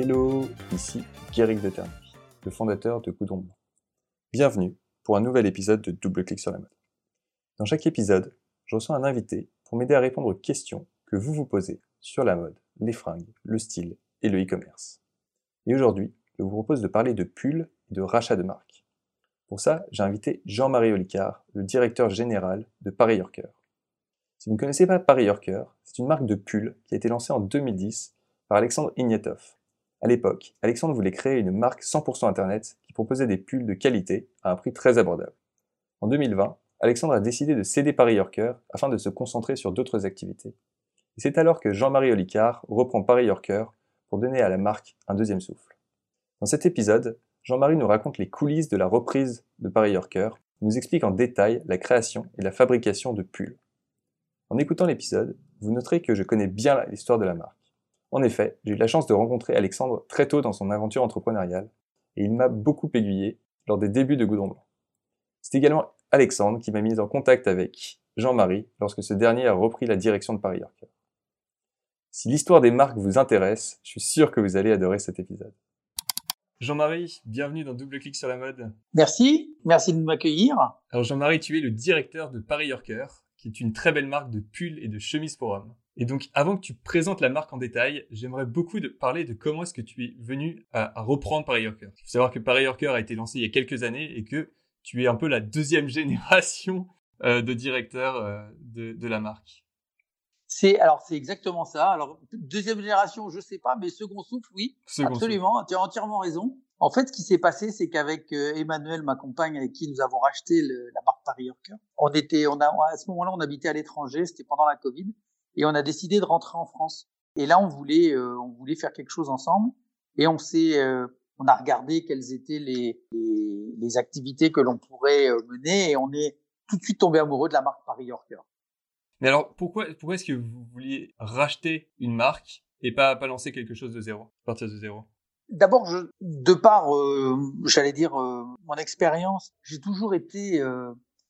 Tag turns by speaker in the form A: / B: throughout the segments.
A: Hello, ici Guéric de Terny, le fondateur de Goudron Blanc. Bienvenue pour un nouvel épisode de Double Clic sur la mode. Dans chaque épisode, je reçois un invité pour m'aider à répondre aux questions que vous vous posez sur la mode, les fringues, le style et le e-commerce. Et aujourd'hui, je vous propose de parler de pulls et de rachat de marques. Pour ça, j'ai invité Jean-Marie Olicard, le directeur général de Paris Yorker. Si vous ne connaissez pas Paris Yorker, c'est une marque de pulls qui a été lancée en 2010 par Alexandre Ignatov. À l'époque, Alexandre voulait créer une marque 100% Internet qui proposait des pulls de qualité à un prix très abordable. En 2020, Alexandre a décidé de céder Paris Yorker afin de se concentrer sur d'autres activités. C'est alors que Jean-Marie Olicard reprend Paris Yorker pour donner à la marque un deuxième souffle. Dans cet épisode, Jean-Marie nous raconte les coulisses de la reprise de Paris Yorker, nous explique en détail la création et la fabrication de pulls. En écoutant l'épisode, vous noterez que je connais bien l'histoire de la marque. En effet, j'ai eu la chance de rencontrer Alexandre très tôt dans son aventure entrepreneuriale, et il m'a beaucoup aiguillé lors des débuts de Goudron Blanc. C'est également Alexandre qui m'a mis en contact avec Jean-Marie lorsque ce dernier a repris la direction de Paris Yorker. Si l'histoire des marques vous intéresse, je suis sûr que vous allez adorer cet épisode. Jean-Marie, bienvenue dans Double Clic sur la mode.
B: Merci, merci de m'accueillir.
A: Alors Jean-Marie, tu es le directeur de Paris Yorker, qui est une très belle marque de pulls et de chemises pour hommes. Et donc, avant que tu présentes la marque en détail, j'aimerais beaucoup de parler de comment est-ce que tu es venu à, reprendre Paris Yorker. Il faut savoir que Paris Yorker a été lancé il y a quelques années et que tu es un peu la deuxième génération euh, de directeur euh, de, de, la marque.
B: C'est alors c'est exactement ça. Alors deuxième génération, je sais pas, mais second souffle, oui, absolument. Tu as entièrement raison. En fait, ce qui s'est passé, c'est qu'avec euh, Emmanuel, ma compagne, avec qui nous avons racheté le, la marque Paris Yorker, on était, on a à ce moment-là, on habitait à l'étranger. C'était pendant la Covid et on a décidé de rentrer en France. Et là, on voulait, euh, on voulait faire quelque chose ensemble. Et on s'est, euh, on a regardé quelles étaient les, les, les activités que l'on pourrait euh, mener, et on est tout de suite tombé amoureux de la marque Paris Yorker.
A: Mais alors, pourquoi, pourquoi est-ce que vous vouliez racheter une marque et pas, pas lancer quelque chose de zéro, partir de zéro?
B: D'abord, de par, euh, j'allais dire, mon expérience, j'ai toujours été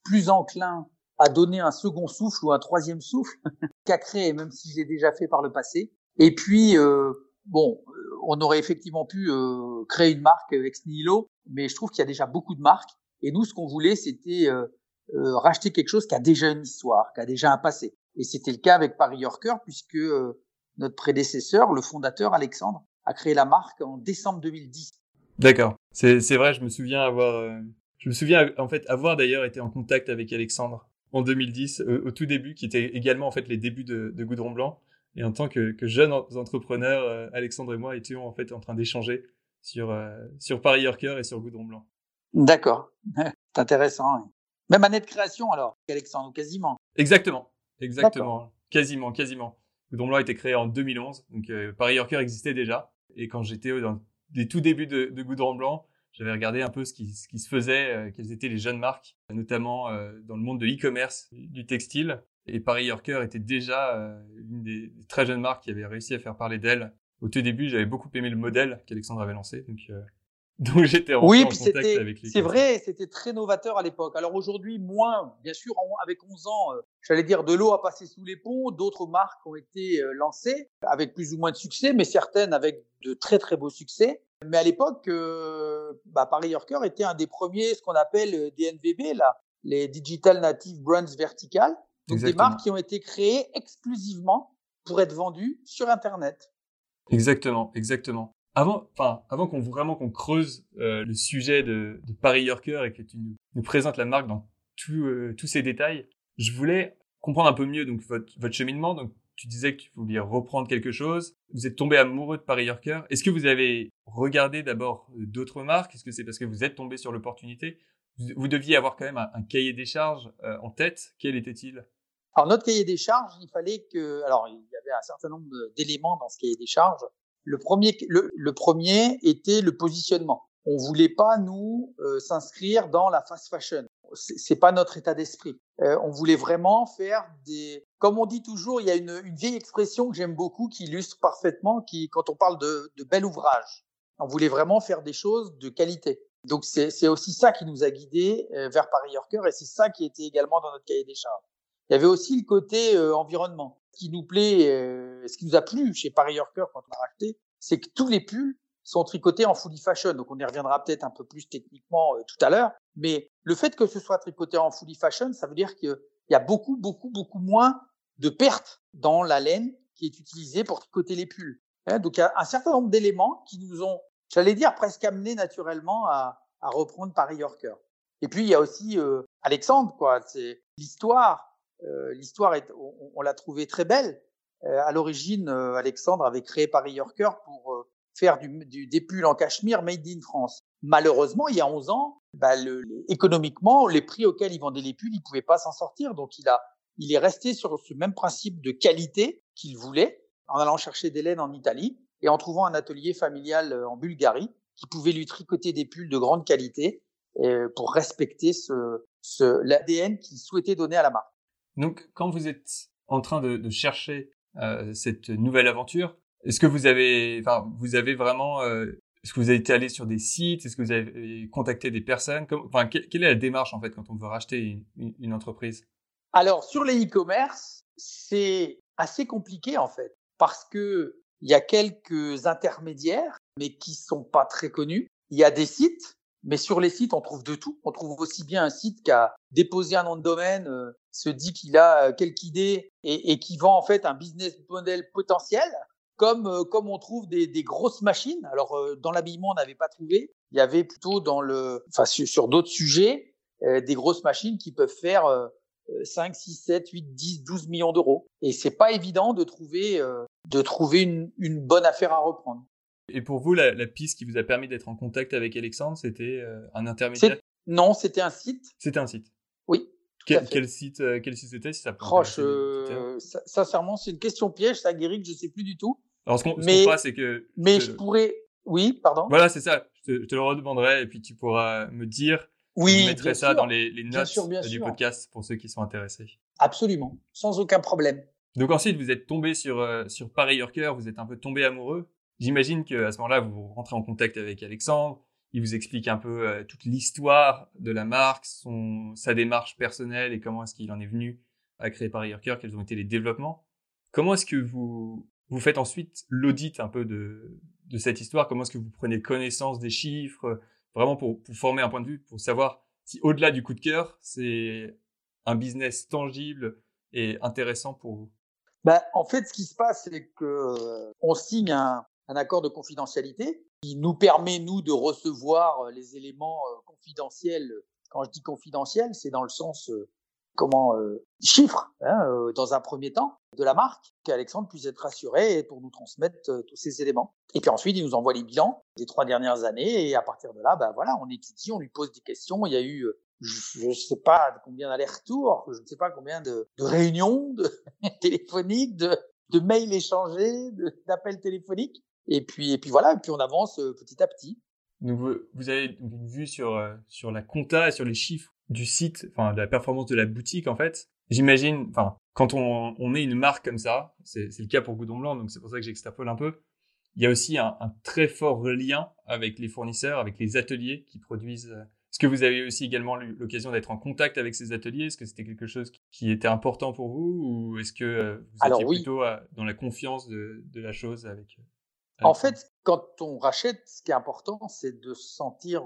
B: plus enclin à donner un second souffle ou un troisième souffle qu'à créer, même si je l'ai déjà fait par le passé. Et puis, euh, bon, on aurait effectivement pu euh, créer une marque ex nihilo, mais je trouve qu'il y a déjà beaucoup de marques. Et nous, ce qu'on voulait, c'était euh, euh racheter quelque chose qui a déjà une histoire, qui a déjà un passé. Et c'était le cas avec Paris Yorker, puisque euh, notre prédécesseur, le fondateur Alexandre, a créé la marque en décembre 2010.
A: D'accord. C'est vrai, je me souviens avoir, euh, je me souviens en fait avoir d'ailleurs été en contact avec Alexandre en 2010, au, tout début, qui était également en fait les débuts de, de Goudron Blanc. Et en tant que, que jeunes entrepreneurs, euh, Alexandre et moi étions en fait en train d'échanger sur euh, sur Paris Yorker et sur Goudron Blanc.
B: D'accord, c'est intéressant. Même année de création alors, Alexandre, quasiment.
A: Exactement, exactement, quasiment, quasiment. Goudron Blanc a été créé en 2011, donc euh, Paris Yorker existait déjà. Et quand j'étais dans les tout débuts de, de Goudron Blanc, j'avais regardé un peu ce qui, ce qui se faisait, euh, quelles étaient les jeunes marques, notamment euh, dans le monde de e-commerce, du textile. Et Paris Yorker était déjà euh, une des, très jeunes marques qui avait réussi à faire parler d'elle. Au tout début, j'avais beaucoup aimé le modèle qu'Alexandre avait lancé, donc donc j'étais en,
B: oui,
A: en contact avec lui.
B: C'est vrai, c'était très novateur à l'époque. Alors aujourd'hui, moins, bien sûr, avec 11 ans, j'allais dire de l'eau a passé sous les ponts, d'autres marques ont été lancées avec plus ou moins de succès, mais certaines avec de très très beaux succès. Mais à l'époque, euh, bah, Paris Yorker était un des premiers, ce qu'on appelle euh, des NVB, là, les Digital Native Brands Vertical, donc des marques qui ont été créées exclusivement pour être vendues sur Internet.
A: Exactement, exactement. Avant, enfin, avant qu'on vraiment qu'on creuse euh, le sujet de, de, Paris Yorker et que tu nous, nous présentes la marque dans tous tous ces détails, je voulais comprendre un peu mieux donc votre, votre cheminement. Donc tu disais que tu vouliez reprendre quelque chose. Vous êtes tombé amoureux de Paris Yorker. Est-ce que vous avez regardé d'abord d'autres marques? Est-ce que c'est parce que vous êtes tombé sur l'opportunité? Vous deviez avoir quand même un, cahier des charges euh, en tête. Quel était-il?
B: Alors notre cahier des charges, il fallait que... Alors il y avait un certain nombre d'éléments dans ce cahier des charges. Le premier, le, premier était le positionnement. On voulait pas nous euh, s'inscrire dans la fast fashion c'est pas notre état d'esprit. Euh, on voulait vraiment faire des, comme on dit toujours, il y a une, une vieille expression que j'aime beaucoup qui illustre parfaitement, qui quand on parle de, de bel ouvrage, on voulait vraiment faire des choses de qualité. Donc c'est aussi ça qui nous a guidés euh, vers Paris Yorker et c'est ça qui était également dans notre cahier des charges. Il y avait aussi le côté euh, environnement. Qui nous plaît, ce qui nous a plu chez Paris Yorker quand on l'a racheté, c'est que tous les pulls sont tricotés en fully fashion. Donc on y reviendra peut-être un peu plus techniquement euh, tout à l'heure. Mais le fait que ce soit tricoté en fully fashion, ça veut dire qu'il y a beaucoup, beaucoup, beaucoup moins de pertes dans la laine qui est utilisée pour tricoter les pulls. Hein, donc il y a un certain nombre d'éléments qui nous ont, j'allais dire, presque amenés naturellement à, reprendre Paris Yorker. Et puis il y a aussi euh, Alexandre, quoi. C'est l'histoire. Euh, l'histoire est, on, l'a trouvée très belle. Euh, à l'origine, Alexandre avait créé Paris Yorker pour faire du, du, des pulls en cachemire made in France. Malheureusement, il y a 11 ans, bah, le, économiquement, les prix auxquels il vendait les pulls, il pouvait pas s'en sortir. Donc il a, il est resté sur ce même principe de qualité qu'il voulait, en allant chercher des laines en Italie et en trouvant un atelier familial en Bulgarie qui pouvait lui tricoter des pulls de grande qualité euh, pour respecter ce, ce l'ADN qu'il souhaitait donner à la marque.
A: Donc, quand vous êtes en train de, de chercher euh, cette nouvelle aventure, est-ce que vous avez, enfin, vous avez vraiment, euh, est-ce que vous avez été allé sur des sites, est-ce que vous avez contacté des personnes, enfin, quelle est la démarche en fait quand on veut racheter une, entreprise?
B: Alors, sur les e-commerce, c'est assez compliqué en fait, parce que il y a quelques intermédiaires, mais qui sont pas très connus. Il y a des sites mais sur les sites, on trouve de tout. On trouve aussi bien un site qui a déposé un nom de domaine, euh, se dit qu'il a euh, quelque idée et, et, qui vend en fait un business model potentiel, comme euh, comme on trouve des, des grosses machines. Alors euh, dans l'habillement, on n'avait pas trouvé. Il y avait plutôt dans le, enfin sur, sur d'autres sujets, euh, des grosses machines qui peuvent faire 5, 6, 7, 8, 10, 12 millions d'euros. Et c'est pas évident de trouver de trouver une, une bonne affaire à reprendre.
A: Et pour vous, la, la, piste qui vous a permis d'être en contact avec Alexandre, c'était euh, un intermédiaire?
B: Non, c'était un site.
A: C'était un site.
B: Oui.
A: Quel, quel, site, euh, quel site c'était si ça.
B: Euh, sincèrement, c'est une question piège, ça guérit que je sais plus du tout.
A: Alors ce qu'on qu fera, c'est que.
B: Mais je, je pourrais. Oui, pardon.
A: Voilà, c'est ça. Je te, je te, le redemanderai et puis tu pourras me dire.
B: Oui.
A: Je mettrai ça
B: sûr.
A: dans les, les notes
B: sûr,
A: du
B: sûr.
A: podcast pour ceux qui sont intéressés.
B: Absolument, sans aucun problème.
A: Donc ensuite, vous êtes tombé sur euh, sur Paris Yorker, vous êtes un peu tombé amoureux. J'imagine qu'à ce moment-là, vous rentrez en contact avec Alexandre, il vous explique un peu euh, toute l'histoire de la marque, son, sa démarche personnelle et comment est-ce qu'il en est venu à créer Paris Yorker, quels ont été les développements. Comment est-ce que vous, vous faites ensuite l'audit un peu de, de cette histoire Comment est-ce que vous prenez connaissance des chiffres, vraiment pour, pour former un point de vue, pour savoir si au-delà du coup de cœur, c'est un business tangible et intéressant pour vous?
B: Ben, en fait, ce qui se passe, c'est que euh, on signe un, un accord de confidentialité qui nous permet, nous, de recevoir euh, les éléments euh, confidentiels. Quand je dis confidentiel, c'est dans le sens, comment, euh, chiffres, hein, euh, dans un premier temps, de la marque, qu'Alexandre puisse être rassuré pour nous transmettre euh, tous ces éléments. Et puis ensuite, il nous envoie les bilans des trois dernières années, et à partir de là, ben voilà, on étudie, on lui pose des questions. Il y a eu je ne sais pas combien d'allers-retours, je ne sais pas combien de, réunions de téléphoniques, de, mails échangés, d'appels téléphoniques. Et puis, et puis voilà, et puis on avance euh, petit à petit.
A: Vous, vous avez une vue sur euh, sur la compta et sur les chiffres du site, enfin de la performance de la boutique en fait. J'imagine, enfin quand on, on est une marque comme ça, c'est le cas pour Goudon Blanc, donc c'est pour ça que j'extrapole un peu. Il y a aussi un, un, très fort lien avec les fournisseurs, avec les ateliers qui produisent. Euh, est-ce que vous avez aussi également l'occasion d'être en contact avec ces ateliers? Est-ce que c'était quelque chose qui était important pour vous? Ou est-ce que vous
B: Alors,
A: étiez
B: oui.
A: plutôt dans la confiance de, de la chose avec
B: en fait, quand on rachète, ce qui est important, c'est de se sentir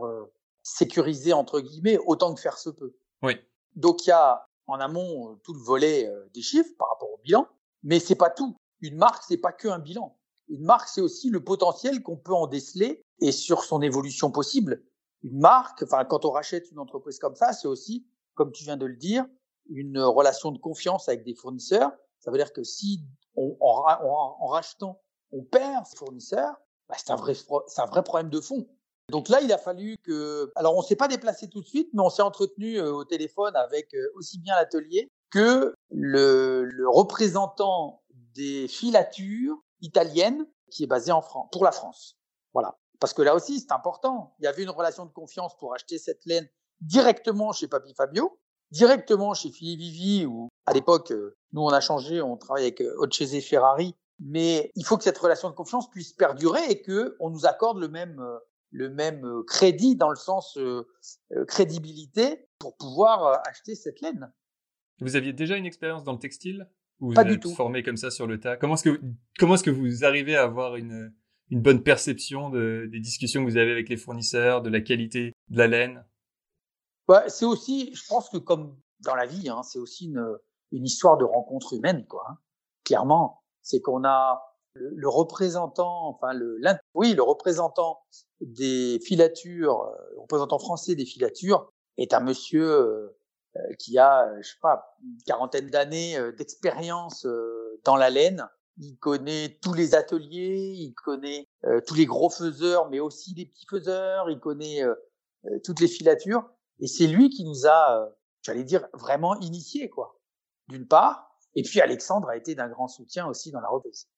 B: euh, sécurisé entre guillemets autant que faire se peut.
A: Oui.
B: Donc il y a en amont tout le volet euh, des chiffres par rapport au bilan, mais c'est pas tout. Une marque, c'est pas que un bilan. Une marque, c'est aussi le potentiel qu'on peut en déceler et sur son évolution possible. Une marque, enfin quand on rachète une entreprise comme ça, c'est aussi, comme tu viens de le dire, une relation de confiance avec des fournisseurs. Ça veut dire que si on, en, en, en rachetant on perd ses fournisseurs, bah, c'est un vrai, c'est un vrai problème de fond. Donc là, il a fallu que, alors on s'est pas déplacé tout de suite, mais on s'est entretenu euh, au téléphone avec euh, aussi bien l'atelier que le, le, représentant des filatures italiennes qui est basé en France, pour la France. Voilà. Parce que là aussi, c'est important. Il y avait une relation de confiance pour acheter cette laine directement chez Papi Fabio, directement chez Philippe Vivi, ou à l'époque, euh, nous on a changé, on travaille avec Ocese Ferrari, mais il faut que cette relation de confiance puisse perdurer et que on nous accorde le même le même euh, crédit dans le sens euh, crédibilité pour pouvoir acheter cette laine.
A: Vous aviez déjà une expérience dans le textile ou vous
B: Pas
A: êtes
B: du tout.
A: formé comme ça sur le tas? Comment est-ce que comment est-ce que vous arrivez à avoir une une bonne perception de, des discussions que vous avez avec les fournisseurs, de la qualité de la laine?
B: Bah, C'est aussi, je pense que comme dans la vie, hein, c'est aussi une, une histoire de rencontre humaine, quoi. Hein. Clairement, c'est qu'on a le, représentant, enfin le, oui, le représentant des filatures, euh, le représentant français des filatures est un monsieur euh, euh, qui a, je sais pas, une quarantaine d'années d'expérience dans la laine. Il connaît tous les ateliers, il connaît tous les gros faiseurs, mais aussi les petits faiseurs. Il connaît toutes les filatures, et c'est lui qui nous a, j'allais dire, vraiment initiés, quoi. D'une part, et puis Alexandre a été d'un grand soutien aussi dans la reprise.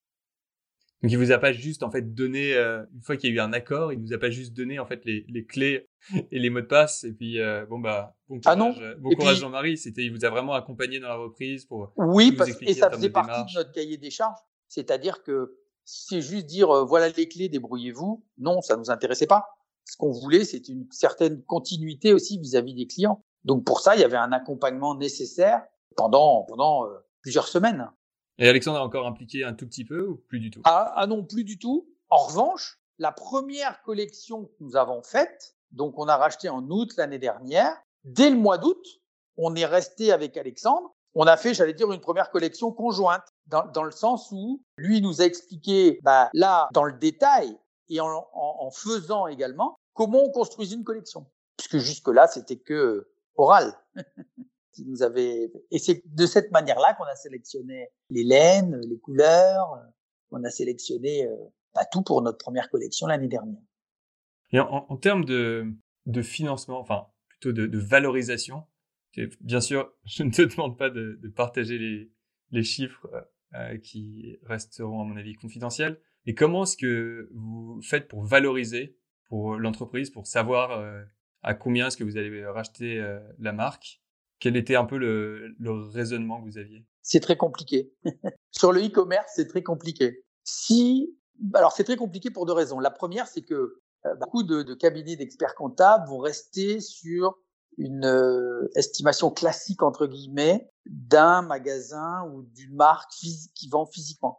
A: Donc il vous a pas juste en fait donné euh, une fois qu'il y a eu un accord, il vous a pas juste donné en fait les, les clés et les mots de passe et puis euh, bon bah bon
B: ah courage,
A: ah bon courage Jean-Marie, c'était il vous a vraiment accompagné dans la reprise pour
B: Oui, parce, et ça faisait partie de notre cahier des charges, c'est-à-dire que c'est juste dire euh, voilà les clés, débrouillez-vous. Non, ça nous intéressait pas. Ce qu'on voulait, c'est une certaine continuité aussi vis-à-vis des clients. Donc pour ça, il y avait un accompagnement nécessaire pendant pendant plusieurs semaines.
A: Et Alexandre est encore impliqué un tout petit peu ou plus du tout?
B: Ah, ah, non, plus du tout. En revanche, la première collection que nous avons faite, donc on a racheté en août l'année dernière, dès le mois d'août, on est resté avec Alexandre. On a fait, j'allais dire, une première collection conjointe, dans, dans le sens où lui nous a expliqué, bah, là, dans le détail et en, en, faisant également, comment on construisait une collection. Puisque jusque-là, c'était que oral. et c'est de cette manière-là qu'on a sélectionné les laines, les couleurs, qu'on a sélectionné euh, bah, tout pour notre première collection l'année dernière.
A: Et en, termes de, financement, enfin plutôt de, valorisation, bien sûr, je ne te demande pas de, partager les, chiffres euh, qui resteront à mon avis confidentiels, mais comment est-ce que vous faites pour valoriser pour l'entreprise, pour savoir euh, à combien est-ce que vous allez racheter euh, la marque? Quel était un peu le, raisonnement que vous aviez?
B: C'est très compliqué. Sur le e-commerce, c'est très compliqué. Si, alors c'est très compliqué pour deux raisons. La première, c'est que euh, beaucoup de, cabinets d'experts comptables vont rester sur une euh, estimation classique entre guillemets d'un magasin ou d'une marque qui vend physiquement.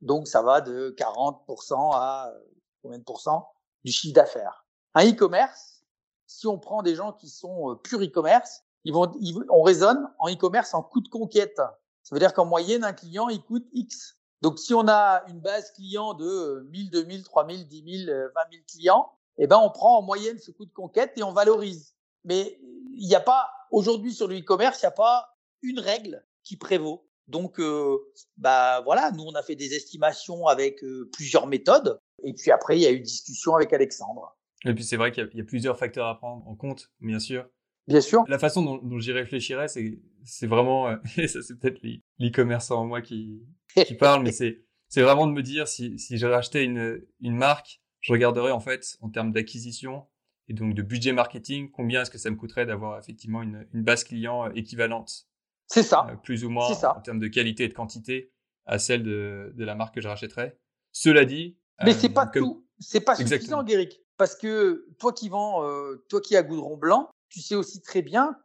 B: Donc ça va de 40% à euh, combien de pourcents du chiffre d'affaires. Un e-commerce, si on prend des gens qui sont pur e-commerce, on raisonne en e-commerce en coût de conquête. Ça veut dire qu'en moyenne, un client, il coûte X. Donc, si on a une base client de 1000, 2000, 3000, 10 000, 20 000 clients, eh ben, on prend en moyenne ce coût de conquête et on valorise. Mais il n'y a pas, aujourd'hui, sur le e-commerce, il n'y a pas une règle qui prévaut. Donc, euh, bah voilà, nous on a fait des estimations avec euh, plusieurs méthodes, et puis après il y a eu discussion avec Alexandre.
A: Et puis c'est vrai qu'il y, a plusieurs facteurs à prendre en compte, bien sûr.
B: Bien sûr.
A: La façon dont, dont j'y réfléchirais, c'est, vraiment, euh, et ça c'est peut-être l'e-commerçant en moi qui, qui parle, mais c'est, c'est vraiment de me dire si, si j'ai racheté une, une marque, je regarderais en fait en termes d'acquisition et donc de budget marketing, combien est-ce que ça me coûterait d'avoir effectivement une, une base client euh, équivalente.
B: C'est ça.
A: Euh, plus ou moins ça. en termes de qualité et de quantité à celle de, de la marque que je rachèterais. Cela dit.
B: Mais c'est pas tout. C'est pas suffisant, Guéric. Parce que toi qui vends, toi qui as Goudron Blanc, tu sais aussi très bien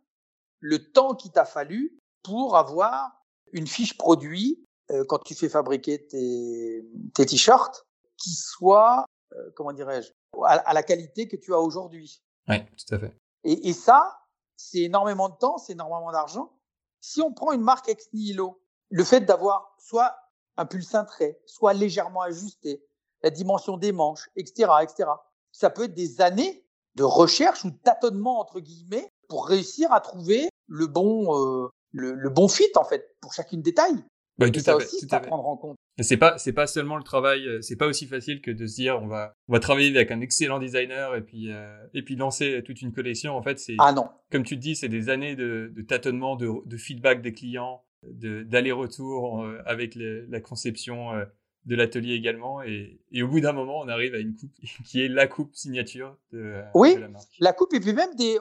B: le temps qu'il t'a fallu pour avoir une fiche produit euh, quand tu fais fabriquer tes, tes t-shirts qui soit, euh, comment dirais-je, à, la qualité que tu as aujourd'hui.
A: Oui, tout à fait.
B: Et, et ça, c'est énormément de temps, c'est énormément d'argent. Si on prend une marque ex nihilo, le fait d'avoir soit un pull cintré, soit légèrement ajusté, la dimension des manches, etc., etc., ça peut être des années de recherche ou de tâtonnement entre guillemets pour réussir à trouver le bon euh, le, bon fit en fait pour chacune des tailles.
A: Bah, tout
B: ça
A: à
B: aussi,
A: fait, à
B: prendre en compte.
A: C'est pas c'est pas seulement le travail, euh, c'est pas aussi facile que de se dire on va on va travailler avec un excellent designer et puis euh, et puis lancer toute une collection. En fait, c'est
B: ah non.
A: Comme tu te dis, c'est des années de, de tâtonnement, de, de feedback des clients, de d'aller-retour avec la conception de l'atelier également. Et, et, au bout d'un moment, on arrive à une coupe qui est la coupe signature de,
B: oui,
A: la marque.
B: La coupe et puis même des,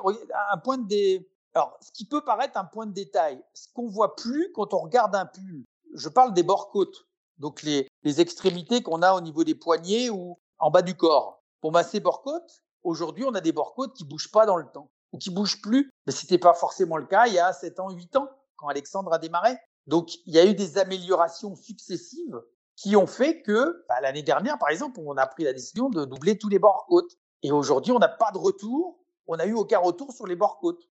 B: un point de des, alors, ce qui peut paraître un point de détail, ce qu'on voit plus quand on regarde un pull, je parle des bords-côtes, donc les, les extrémités qu'on a au niveau des poignets ou en bas du corps. Pour masser bords-côtes, aujourd'hui, on a des bords-côtes qui bougent pas dans le temps ou qui bougent plus. Mais c'était pas forcément le cas il y a 7 ans, 8 ans, quand Alexandre a démarré. Donc, il y a eu des améliorations successives qui ont fait que bah, l'année dernière, par exemple, on a pris la décision de doubler tous les bords-côtes. Et aujourd'hui, on n'a pas de retour. On n'a eu aucun retour sur les bords-côtes.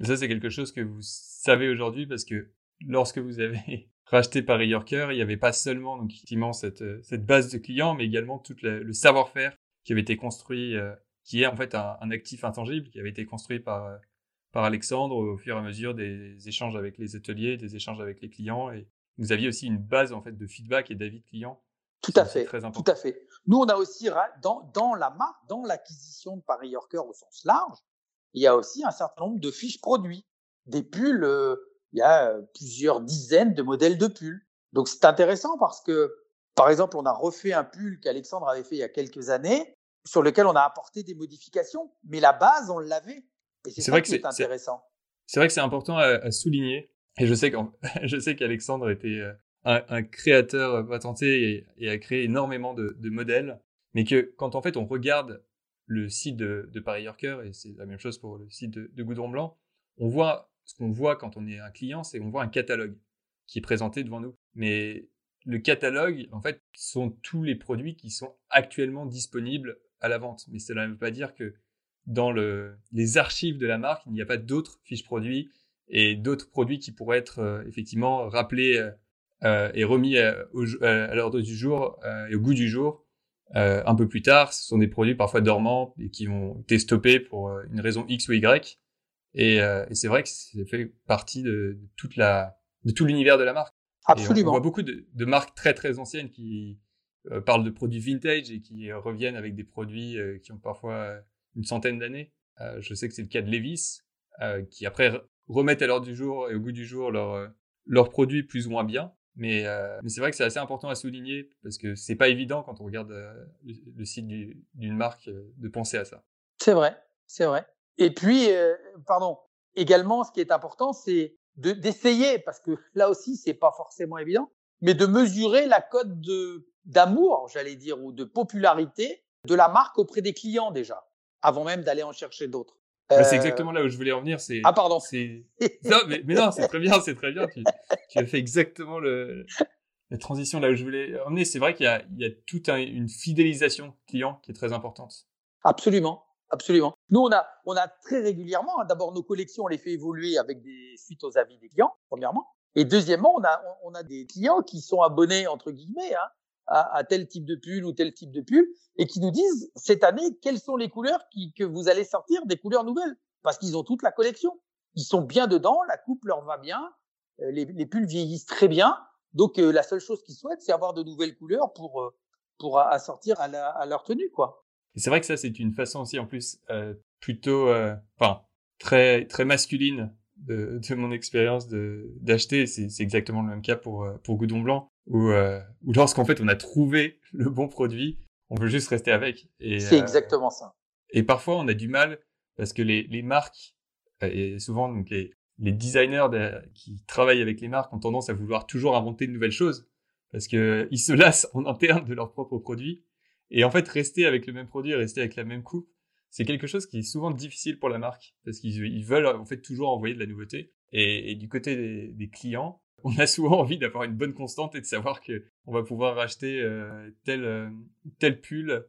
A: Ça, c'est quelque chose que vous savez aujourd'hui parce que lorsque vous avez racheté Paris Yorker, il n'y avait pas seulement donc effectivement cette, euh, cette base de clients, mais également tout le, savoir-faire qui avait été construit, euh, qui est en fait un, un, actif intangible qui avait été construit par euh, par Alexandre au fur et à mesure des échanges avec les ateliers, des échanges avec les clients, et vous aviez aussi une base en fait de feedback et d'avis de clients.
B: Tout à fait, très important. tout à fait. Nous, on a aussi dans dans la marque, dans l'acquisition de Paris Yorker au sens large, il y a aussi un certain nombre de fiches produits, des pulls il y a euh, plusieurs dizaines de modèles de pulls. Donc c'est intéressant parce que, par exemple, on a refait un pull qu'Alexandre avait fait il y a quelques années, sur lequel on a apporté des modifications, mais la base, on l'avait. Et c'est vrai que c'est intéressant.
A: C'est vrai que c'est important à, souligner. Et je sais qu'Alexandre était euh, un, créateur patenté et, a créé énormément de, modèles, mais que quand en fait on regarde le site de, Paris Yorker, et c'est la même chose pour le site de, de Goudron Blanc, on voit ce qu'on voit quand on est un client, c'est qu'on voit un catalogue qui est présenté devant nous. Mais le catalogue, en fait, sont tous les produits qui sont actuellement disponibles à la vente. Mais cela ne veut pas dire que dans le, les archives de la marque, il n'y a pas d'autres fiches produits et d'autres produits qui pourraient être euh, effectivement rappelés euh, euh et remis à, à l'ordre du jour et au goût du jour un peu plus tard. Ce sont des produits parfois dormants et qui ont été stoppés pour une raison X ou Y. Et, euh, et c'est vrai que c'est fait partie de, toute la, de tout l'univers de la marque.
B: Absolument.
A: on, voit beaucoup de, de, marques très très anciennes qui euh, parlent de produits vintage et qui reviennent avec des produits euh, qui ont parfois une centaine d'années. je sais que c'est le cas de Levis, qui après remettent à l'ordre du jour et au goût du jour leurs leurs produits plus ou moins bien. Mais, mais c'est vrai que c'est assez important à souligner parce que c'est pas évident quand on regarde le, le, site d'une marque de penser à ça.
B: C'est vrai, c'est vrai. Et puis, euh, pardon, également, ce qui est important, c'est d'essayer, parce que là aussi, c'est pas forcément évident, mais de mesurer la cote d'amour, j'allais dire, ou de popularité de la marque auprès des clients déjà, avant même d'aller en chercher d'autres.
A: Bah, c'est euh, exactement là où je voulais en venir. C'est
B: ah pardon.
A: non mais, mais non, c'est très bien, c'est très bien. Tu, tu, as fait exactement le la transition là où je voulais emmener. C'est vrai qu'il y a il y a toute une fidélisation client qui est très importante.
B: Absolument. Absolument. Nous, on a, on a très régulièrement, hein, d'abord nos collections, on les fait évoluer avec des suites aux avis des clients, premièrement. Et deuxièmement, on a, on a des clients qui sont abonnés, entre guillemets, hein, à, à, tel type de pull ou tel type de pull, et qui nous disent, cette année, quelles sont les couleurs qui, que vous allez sortir, des couleurs nouvelles? Parce qu'ils ont toute la collection. Ils sont bien dedans, la coupe leur va bien, euh, les, les pulls vieillissent très bien. Donc, euh, la seule chose qu'ils souhaitent, c'est avoir de nouvelles couleurs pour, euh, pour assortir à, leur tenue, quoi.
A: C'est vrai que ça, c'est une façon aussi, en plus, euh, plutôt, enfin, très très masculine de, de mon expérience de d'acheter. C'est, exactement le même cas pour pour Goudon Blanc, où, euh, où lorsqu'en fait on a trouvé le bon produit, on veut juste rester avec.
B: C'est exactement ça.
A: Et parfois, on a du mal parce que les, les marques et souvent donc les, les designers qui travaillent avec les marques ont tendance à vouloir toujours inventer de nouvelles choses parce que ils se lassent en interne de leurs propres produits et en fait, rester avec le même produit, rester avec la même coupe, c'est quelque chose qui est souvent difficile pour la marque parce qu'ils veulent en fait toujours envoyer de la nouveauté. Et, du côté des, clients, on a souvent envie d'avoir une bonne constante et de savoir que on va pouvoir racheter euh, tel euh, tel pull,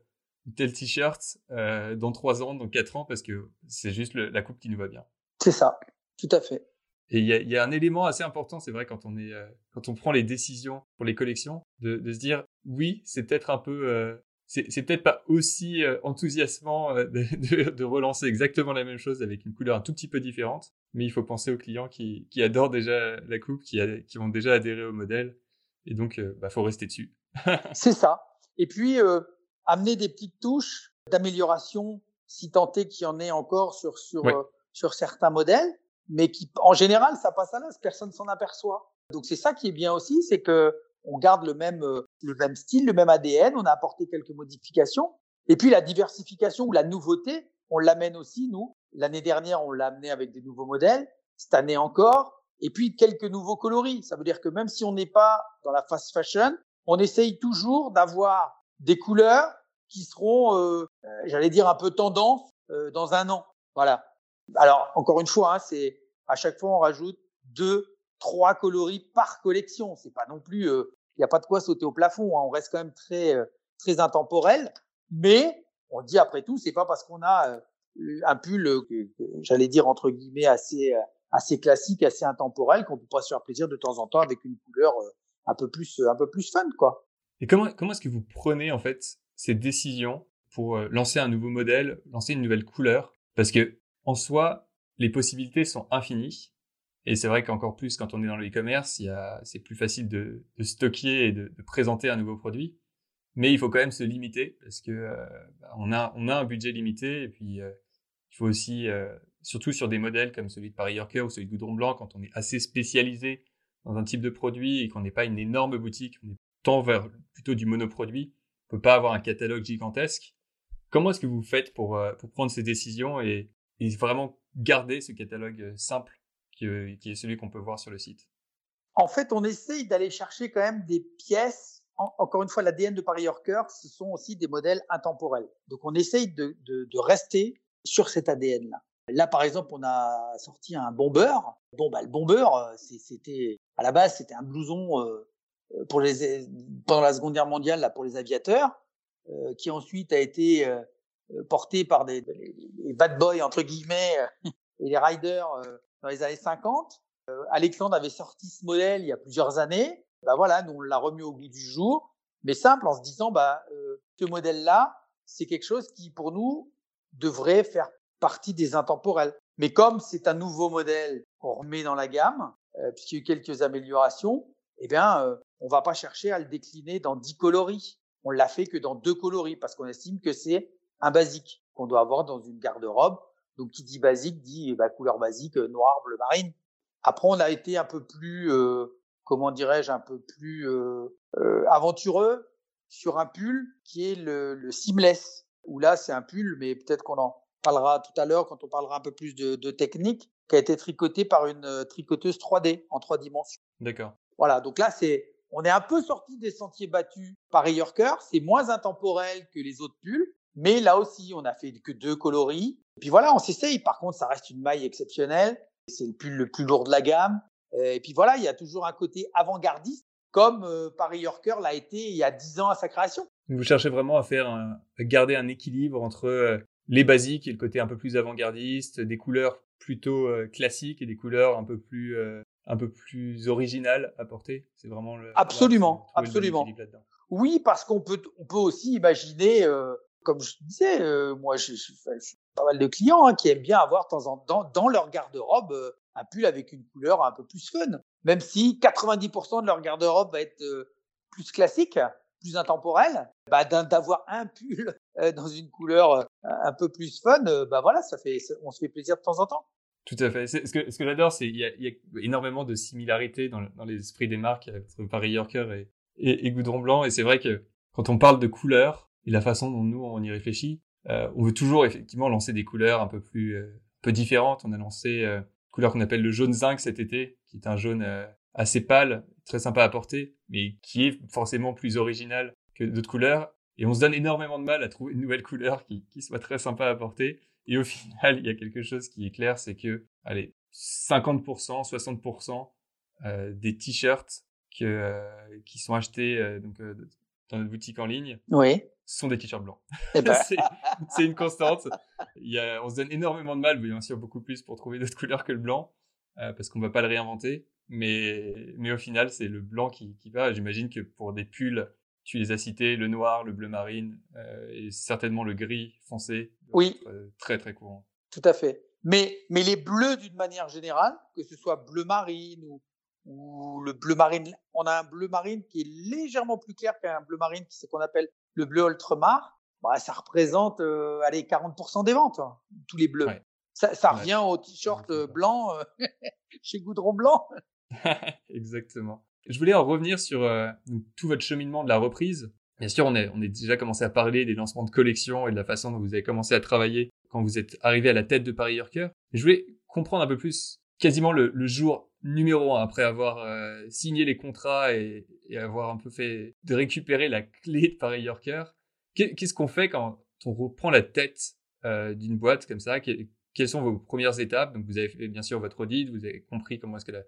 A: tel t-shirt euh, dans trois ans, dans quatre ans, parce que c'est juste la coupe qui nous va bien.
B: C'est ça, tout à fait.
A: Et il y a, y a, un élément assez important, c'est vrai, quand on est, quand on prend les décisions pour les collections, de, de se dire, oui, c'est peut-être un peu c'est peut-être pas aussi euh, enthousiasmant euh, de, de, relancer exactement la même chose avec une couleur un tout petit peu différente, mais il faut penser aux clients qui, qui adorent déjà la coupe, qui, a, qui ont déjà adhéré au modèle, et donc euh, bah faut rester dessus.
B: c'est ça. Et puis amener des petites touches d'amélioration, si tant est qu'il y en ait encore sur sur sur certains modèles, mais qui en général ça passe à l'as, personne s'en aperçoit. Donc c'est ça qui est bien aussi, c'est que on garde le même, euh, le même style, le même ADN, on a apporté quelques modifications. Et puis la diversification ou la nouveauté, on l'amène aussi, nous. L'année dernière, on l'a amené avec des nouveaux modèles, cette année encore. Et puis quelques nouveaux coloris. Ça veut dire que même si on n'est pas dans la fast fashion, on essaye toujours d'avoir des couleurs qui seront, euh, euh, j'allais dire, un peu tendance dans un an. Voilà. Alors, encore une fois, hein, c'est à chaque fois, on rajoute deux, trois coloris par collection. C'est pas non plus il n'y a pas de quoi sauter au plafond. Hein. On reste quand même très, euh, très intemporel. Mais on dit après tout, c'est pas parce qu'on a euh, un pull, euh, j'allais dire entre guillemets assez, assez classique, assez intemporel, qu'on peut pas se faire plaisir de temps en temps avec une couleur un peu plus, un peu plus fun, quoi.
A: Et comment, comment est-ce que vous prenez en fait ces décisions pour lancer un nouveau modèle, lancer une nouvelle couleur? Parce que en soi, les possibilités sont infinies. Et c'est vrai qu'encore plus quand on est dans le e-commerce, c'est plus facile de, stocker et de, présenter un nouveau produit. Mais il faut quand même se limiter parce que euh, bah, on, a, un budget limité et puis euh, il faut aussi, euh, surtout sur des modèles comme celui de Paris Yorker ou celui de Goudron Blanc, quand on est assez spécialisé dans un type de produit et qu'on n'est pas une énorme boutique, on est tant vers plutôt du monoproduit, on peut pas avoir un catalogue gigantesque. Comment est-ce que vous faites pour, prendre ces décisions et vraiment garder ce catalogue simple? Qui, est celui qu'on peut voir sur le site
B: En fait, on essaye d'aller chercher quand même des pièces. encore une fois, l'ADN de Paris Yorker, ce sont aussi des modèles intemporels. Donc, on essaye de, rester sur cet ADN-là. Là, par exemple, on a sorti un bomber. Bon, bah, le bomber, euh, c'était à la base, c'était un blouson euh, pour les pendant la Seconde Guerre mondiale là pour les aviateurs, euh, qui ensuite a été porté par des, bad boys entre guillemets et les riders dans les années 50. Euh, Alexandre avait sorti ce modèle il y a plusieurs années. Bah voilà, nous on l'a remis au goût du jour, mais simple en se disant bah euh, ce modèle-là, c'est quelque chose qui pour nous devrait faire partie des intemporels. Mais comme c'est un nouveau modèle qu'on remet dans la gamme, euh, puisqu'il y a eu quelques améliorations, eh bien, euh, on va pas chercher à le décliner dans 10 coloris. On l'a fait que dans deux coloris parce qu'on estime que c'est un basique qu'on doit avoir dans une garde-robe donc, qui dit basique dit bah, couleur basique, euh, noir, bleu marine. Après, on a été un peu plus, euh, comment dirais-je, un peu plus euh, euh, aventureux sur un pull qui est le, le seamless. Où là, c'est un pull, mais peut-être qu'on en parlera tout à l'heure quand on parlera un peu plus de, de technique, qui a été tricoté par une tricoteuse 3D en trois dimensions.
A: D'accord.
B: Voilà, donc là, c'est, on est un peu sorti des sentiers battus par Yorker. C'est moins intemporel que les autres pulls, mais là aussi, on a fait que deux coloris. Et puis voilà, on s'essaye. Par contre, ça reste une maille exceptionnelle. C'est le pull le plus lourd de la gamme. Euh, et puis voilà, il y a toujours un côté avant-gardiste, comme euh, Paris Yorker l'a été il y a dix ans à sa création.
A: Vous cherchez vraiment à faire garder un équilibre entre euh, les basiques et le côté un peu plus avant-gardiste, des couleurs plutôt classiques et des couleurs un peu plus un peu plus originales à porter. C'est vraiment le
B: absolument, absolument. Oui, parce qu'on peut on peut aussi imaginer comme je disais, euh, moi, j'ai pas mal de clients hein, qui aiment bien avoir de temps en temps dans leur garde-robe euh, un pull avec une couleur un peu plus fun, même si 90% de leur garde-robe va être euh, plus classique, plus intemporel. Bah, d'avoir un pull dans une couleur un peu plus fun, bah voilà, ça fait, on se fait plaisir de temps en temps.
A: Tout à fait. Ce que, ce que j'adore, c'est qu'il y, y, a énormément de similarités dans, dans l'esprit des marques entre Paris Yorker et, et, et Goudron Blanc. Et c'est vrai que quand on parle de couleurs, et la façon dont nous on y réfléchit. Euh, on veut toujours effectivement lancer des couleurs un peu plus euh, peu différentes. On a lancé euh, une couleur qu'on appelle le jaune zinc cet été, qui est un jaune euh, assez pâle, très sympa à porter, mais qui est forcément plus original que d'autres couleurs. Et on se donne énormément de mal à trouver une nouvelle couleur qui, qui soit très sympa à porter. Et au final, il y a quelque chose qui est clair, c'est que, allez, 50%, 60% euh, des t-shirts que, qui sont achetés donc dans notre boutique en ligne,
B: oui
A: sont des t-shirts blancs. Eh ben. c'est une constante. Il y a, on se donne énormément de mal, bien sûr beaucoup plus pour trouver d'autres couleurs que le blanc, euh, parce qu'on va pas le réinventer. Mais, mais au final, c'est le blanc qui, qui va. J'imagine que pour des pulls, tu les as cités, le noir, le bleu marine, euh, et certainement le gris foncé.
B: Oui.
A: Euh, très très courant.
B: Tout à fait. Mais, mais les bleus d'une manière générale, que ce soit bleu marine ou, ou le bleu marine, on a un bleu marine qui est légèrement plus clair qu'un bleu marine, qui c'est qu'on appelle le bleu ultramar, bah, ça représente euh, allez 40% des ventes, hein, tous les bleus. Ça, ça revient au t-shirt euh, blanc euh, chez Goudron Blanc.
A: Exactement. Je voulais en revenir sur euh, tout votre cheminement de la reprise. Bien sûr, on est, on est déjà commencé à parler des lancements de collections et de la façon dont vous avez commencé à travailler quand vous êtes arrivé à la tête de Paris Yorker. Je voulais comprendre un peu plus, quasiment le, le jour numéro un après avoir euh, signé les contrats et, et, avoir un peu fait de récupérer la clé de Paris Yorker. Qu'est-ce qu'on fait quand on reprend la tête euh, d'une boîte comme ça? Quelles sont vos premières étapes? Donc vous avez fait bien sûr votre audit, vous avez compris comment est-ce que la,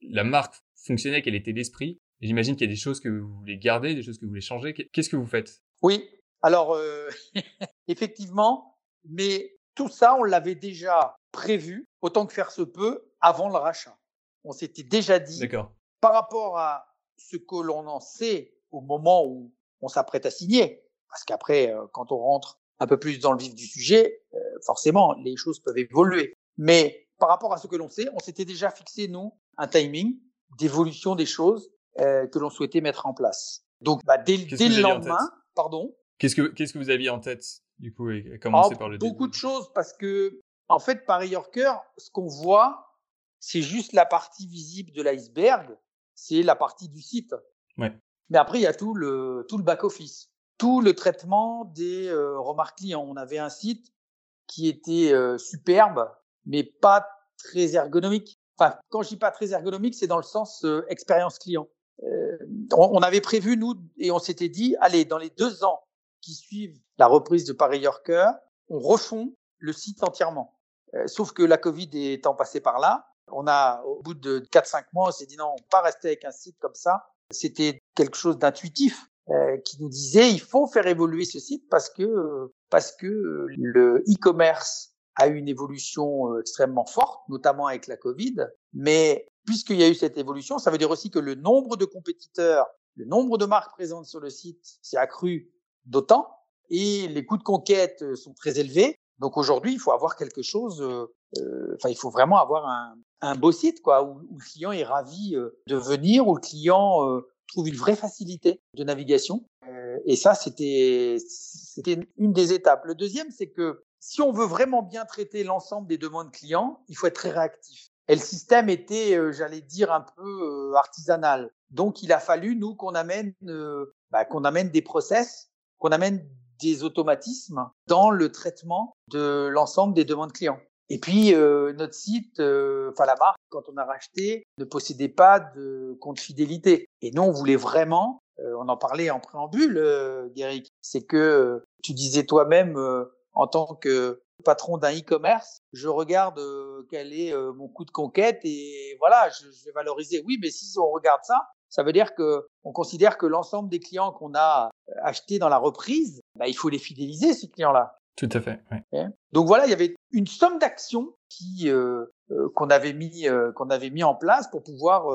A: la marque fonctionnait, quel était l'esprit. J'imagine qu'il y a des choses que vous voulez garder, des choses que vous voulez changer. Qu'est-ce que vous faites?
B: Oui, alors euh, effectivement, mais tout ça, on l'avait déjà prévu, autant que faire se peut, avant le rachat. On s'était déjà dit, par rapport à ce que l'on en sait au moment où on s'apprête à signer, parce qu'après, euh, quand on rentre un peu plus dans le vif du sujet, euh, forcément, les choses peuvent évoluer. Mais par rapport à ce que l'on sait, on s'était déjà fixé, nous, un timing d'évolution des choses euh, que l'on souhaitait mettre en place. Donc, bah, dès, dès le lendemain, pardon.
A: Qu'est-ce que qu'est-ce que vous aviez en tête du coup et commencer
B: oh,
A: par le
B: Beaucoup de choses parce que en fait, Paris Yorker, ce qu'on voit, c'est juste la partie visible de l'iceberg, c'est la partie du site.
A: Ouais.
B: Mais après, il y a tout le tout le back office, tout le traitement des euh, remarques clients. On avait un site qui était euh, superbe, mais pas très ergonomique. Enfin, quand je dis pas très ergonomique, c'est dans le sens euh, expérience client. On, avait prévu, nous, et on s'était dit, allez, dans les deux ans qui suivent la reprise de Paris Yorker, on refond le site entièrement. Sauf que la Covid étant passée par là, on a, au bout de 4-5 mois, on s'est dit non, on pas rester avec un site comme ça. C'était quelque chose d'intuitif euh, qui nous disait il faut faire évoluer ce site parce que parce que le e-commerce a eu une évolution euh, extrêmement forte, notamment avec la Covid. Mais puisqu'il y a eu cette évolution, ça veut dire aussi que le nombre de compétiteurs, le nombre de marques présentes sur le site s'est accru d'autant et les coûts de conquête euh, sont très élevés. Donc aujourd'hui, il faut avoir quelque chose, euh, enfin, il faut vraiment avoir un, un beau site, quoi, où, le client est ravi de venir, où le client trouve une vraie facilité de navigation. et ça, c'était, c'était une des étapes. Le deuxième, c'est que si on veut vraiment bien traiter l'ensemble des demandes clients, il faut être très réactif. Et le système était, euh, j'allais dire, un peu euh, artisanal. Donc, il a fallu, nous, qu'on amène, euh, bah, qu'on amène des process, qu'on amène des automatismes dans le traitement de l'ensemble des demandes clients. Et puis, notre site, enfin la marque, quand on a racheté, ne possédait pas de compte fidélité. Et nous, on voulait vraiment, on en parlait en préambule, euh, c'est que tu disais toi-même en tant que patron d'un e-commerce, je regarde euh, quel est euh, mon coût de conquête et voilà, je, vais valoriser. Oui, mais si on regarde ça, ça veut dire que on considère que l'ensemble des clients qu'on a euh, achetés dans la reprise, bah, il faut les fidéliser ces clients-là.
A: Tout à fait.
B: Donc voilà, il y avait une somme d'actions qui euh, euh, qu'on avait mis euh, qu'on avait mis en place pour pouvoir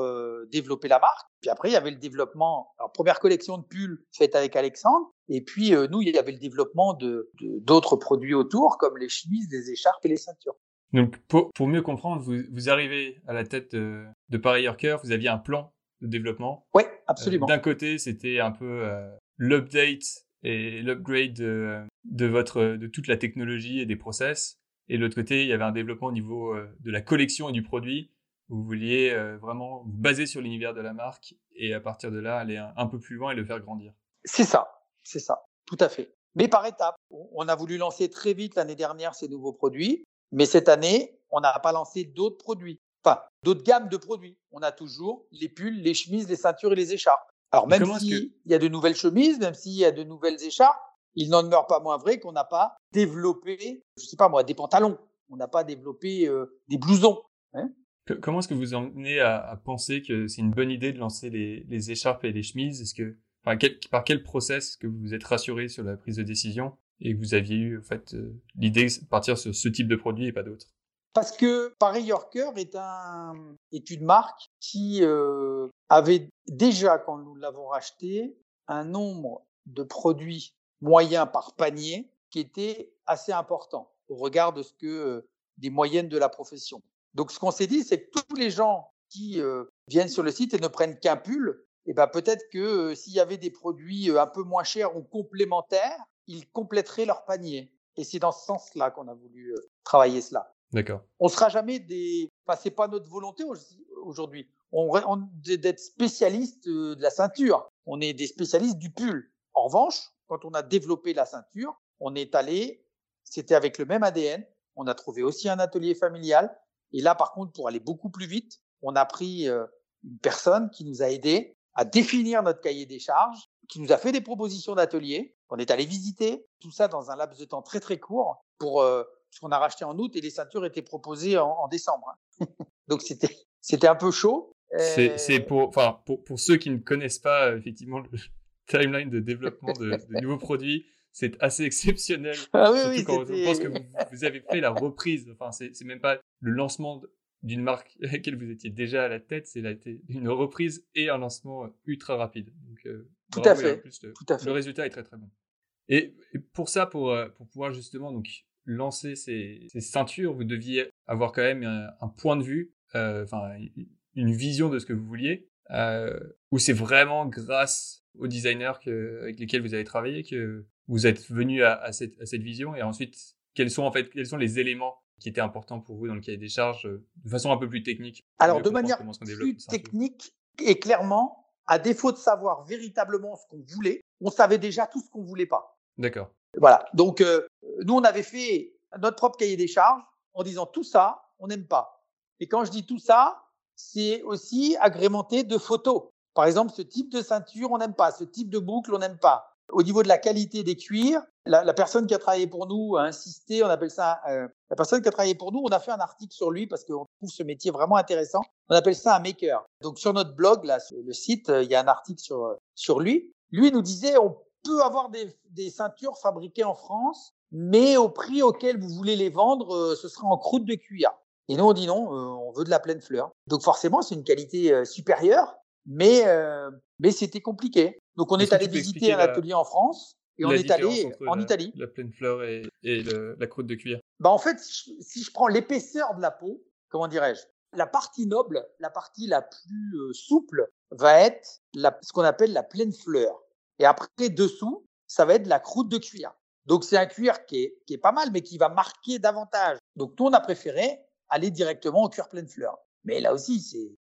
B: développer la marque. Puis après, il y avait le développement. Alors première collection de pulls faite avec Alexandre. Et puis nous, il y avait le développement de d'autres produits autour, comme les chemises, les écharpes et les ceintures.
A: Donc pour, pour mieux comprendre, vous, vous arrivez à la tête de, de Paris Yorker, vous aviez un plan de développement.
B: Oui, absolument.
A: D'un côté, c'était un peu l'update et l'upgrade de, toute la technologie et des process. Et de l'autre côté, il y avait un développement au niveau euh, de la collection et du produit. Vous vouliez euh, vraiment vous baser sur l'univers de la marque et à partir de là aller un, peu plus loin et le faire grandir.
B: C'est ça, c'est ça, tout à fait. Mais par étapes, on a voulu lancer très vite l'année dernière ces nouveaux produits, mais cette année, on n'a pas lancé d'autres produits, enfin d'autres gammes de produits. On a toujours les pulls, les chemises, les ceintures et les écharpes. Alors même s'il y a de nouvelles chemises, même s'il y a de nouvelles écharpes, il n'en demeure pas moins vrai qu'on n'a pas développé, je sais pas moi, des pantalons. On n'a pas développé euh, des blousons. Hein
A: Comment est-ce que vous en venez à, à penser que c'est une bonne idée de lancer les, les écharpes et les chemises? Est-ce que par quel, par quel process est-ce que vous vous êtes rassuré sur la prise de décision et que vous aviez eu en fait euh, l'idée de partir sur ce type de produit et pas d'autres?
B: Parce que Paris Yorker est, un, est une marque qui euh, avait déjà, quand nous l'avons racheté, un nombre de produits moyens par panier qui était assez important au regard de ce que euh, des moyennes de la profession. Donc ce qu'on s'est dit, c'est que tous les gens qui euh, viennent sur le site et ne prennent qu'un pull, eh ben peut-être que euh, s'il y avait des produits un peu moins chers ou complémentaires, ils compléteraient leur panier. Et c'est dans ce sens-là qu'on a voulu travailler cela.
A: D'accord.
B: On sera jamais des. Enfin, c'est pas notre volonté aujourd'hui. On, on d'être spécialiste euh, de la ceinture. On est des spécialistes du pull. En revanche, quand on a développé la ceinture, on est allé. C'était avec le même ADN. On a trouvé aussi un atelier familial. Et là, par contre, pour aller beaucoup plus vite, on a pris euh, une personne qui nous a aidé à définir notre cahier des charges, qui nous a fait des propositions d'atelier. On est allé visiter tout ça dans un laps de temps très très court pour euh, puisqu'on a racheté en août et les ceintures étaient proposées en, décembre. Hein. Donc c'était c'était un peu chaud,
A: C'est pour, enfin, pour, pour ceux qui ne connaissent pas effectivement le timeline de développement de, de nouveaux produits, c'est assez exceptionnel.
B: Ah oui, oui,
A: quand on pense que vous, vous, avez fait la reprise. Enfin, c'est même pas le lancement d'une marque à laquelle vous étiez déjà à la tête, c'est une reprise et un lancement ultra rapide. Donc,
B: euh, tout, à fait. Plus,
A: le,
B: tout à fait.
A: Le résultat est très très bon. Et, pour ça, pour, euh, pour pouvoir justement donc lancer ces, ces ceintures, vous deviez avoir quand même un, un point de vue, euh, enfin une vision de ce que vous vouliez, euh, ou c'est vraiment grâce aux designers que, avec lesquels vous avez travaillé que vous êtes venu à, à, cette, à cette vision? Et ensuite quels sont en fait quels sont les éléments qui étaient importants pour vous dans le cahier des charges euh, de façon un peu plus technique?
B: Alors de manière plus technique et clairement, à défaut de savoir véritablement ce qu'on voulait, on savait déjà tout ce qu'on voulait pas.
A: D'accord.
B: Voilà. Donc euh, nous on avait fait notre propre cahier des charges en disant tout ça on n'aime pas. Et quand je dis tout ça, c'est aussi agrémenté de photos. Par exemple, ce type de ceinture, on n'aime pas. Ce type de boucle, on n'aime pas. Au niveau de la qualité des cuirs, la, personne qui a travaillé pour nous a insisté, on appelle ça, euh, la personne qui a travaillé pour nous, on a fait un article sur lui parce qu'on trouve ce métier vraiment intéressant. On appelle ça un maker. Donc sur notre blog, là, sur le site, euh, il y a un article sur, lui. Lui nous disait, peut avoir des, des ceintures fabriquées en France, mais au prix auquel vous voulez les vendre, ce sera en croûte de cuir. Et nous, on dit non, on veut de la pleine fleur. Donc forcément, c'est une qualité supérieure, mais, mais c'était compliqué. Donc on est, allé visiter un atelier en France et on est allé en Italie.
A: La pleine fleur et, et la croûte de cuir.
B: Bah en fait, si je prends l'épaisseur de la peau, comment dirais-je, la partie noble, la partie la plus euh, souple, va être la, ce qu'on appelle la pleine fleur. Et après dessous, ça va être la croûte de cuir. Donc c'est un cuir qui est, qui est pas mal, mais qui va marquer davantage. Donc nous on a préféré aller directement au cuir pleine fleur. Mais là aussi,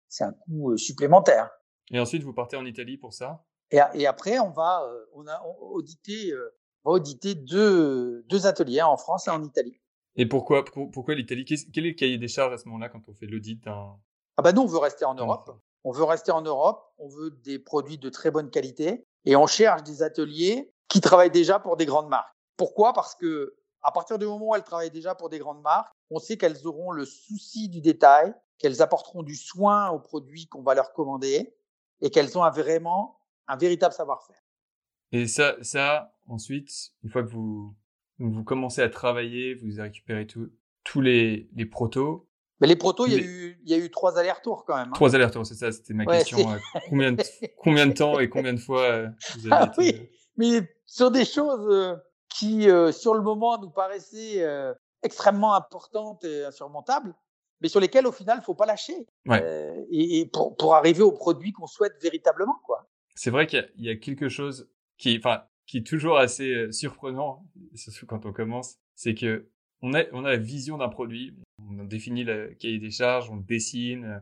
B: c'est un coût euh, supplémentaire.
A: Et ensuite, vous partez en Italie pour ça?
B: Et, et, après, on va, euh, on a audité, euh, audité deux, deux ateliers en France et en Italie.
A: Et pourquoi, pourquoi l'Italie? Quel est le cahier des charges à ce moment-là quand on fait l'audit
B: Ah bah nous, on veut rester en Europe. On veut rester en Europe. On veut des produits de très bonne qualité et on cherche des ateliers qui travaillent déjà pour des grandes marques. Pourquoi? Parce que à partir du moment où elles travaillent déjà pour des grandes marques, on sait qu'elles auront le souci du détail, qu'elles apporteront du soin aux produits qu'on va leur commander et qu'elles ont un vraiment un véritable savoir-faire.
A: Et ça, ça, ensuite, une fois que vous, vous commencez à travailler, vous récupérez tous les, les protos.
B: Mais les protos, il y a eu, il y a eu trois allers-retours quand même. Hein.
A: Trois allers-retours, c'est ça, c'était ma question. Euh, combien, de, combien de temps et combien de fois euh, vous avez
B: ah, oui, euh, mais sur des choses qui, sur le moment, nous paraissaient extrêmement importantes et insurmontables, mais sur lesquelles, au final, il faut pas lâcher.
A: Ouais.
B: et, et pour, pour arriver au produit qu'on souhaite véritablement, quoi
A: c'est vrai qu'il y, a quelque chose qui, enfin, qui est toujours assez surprenant, surtout quand on commence, c'est que on a, on a la vision d'un produit, on définit le cahier des charges, on dessine, euh,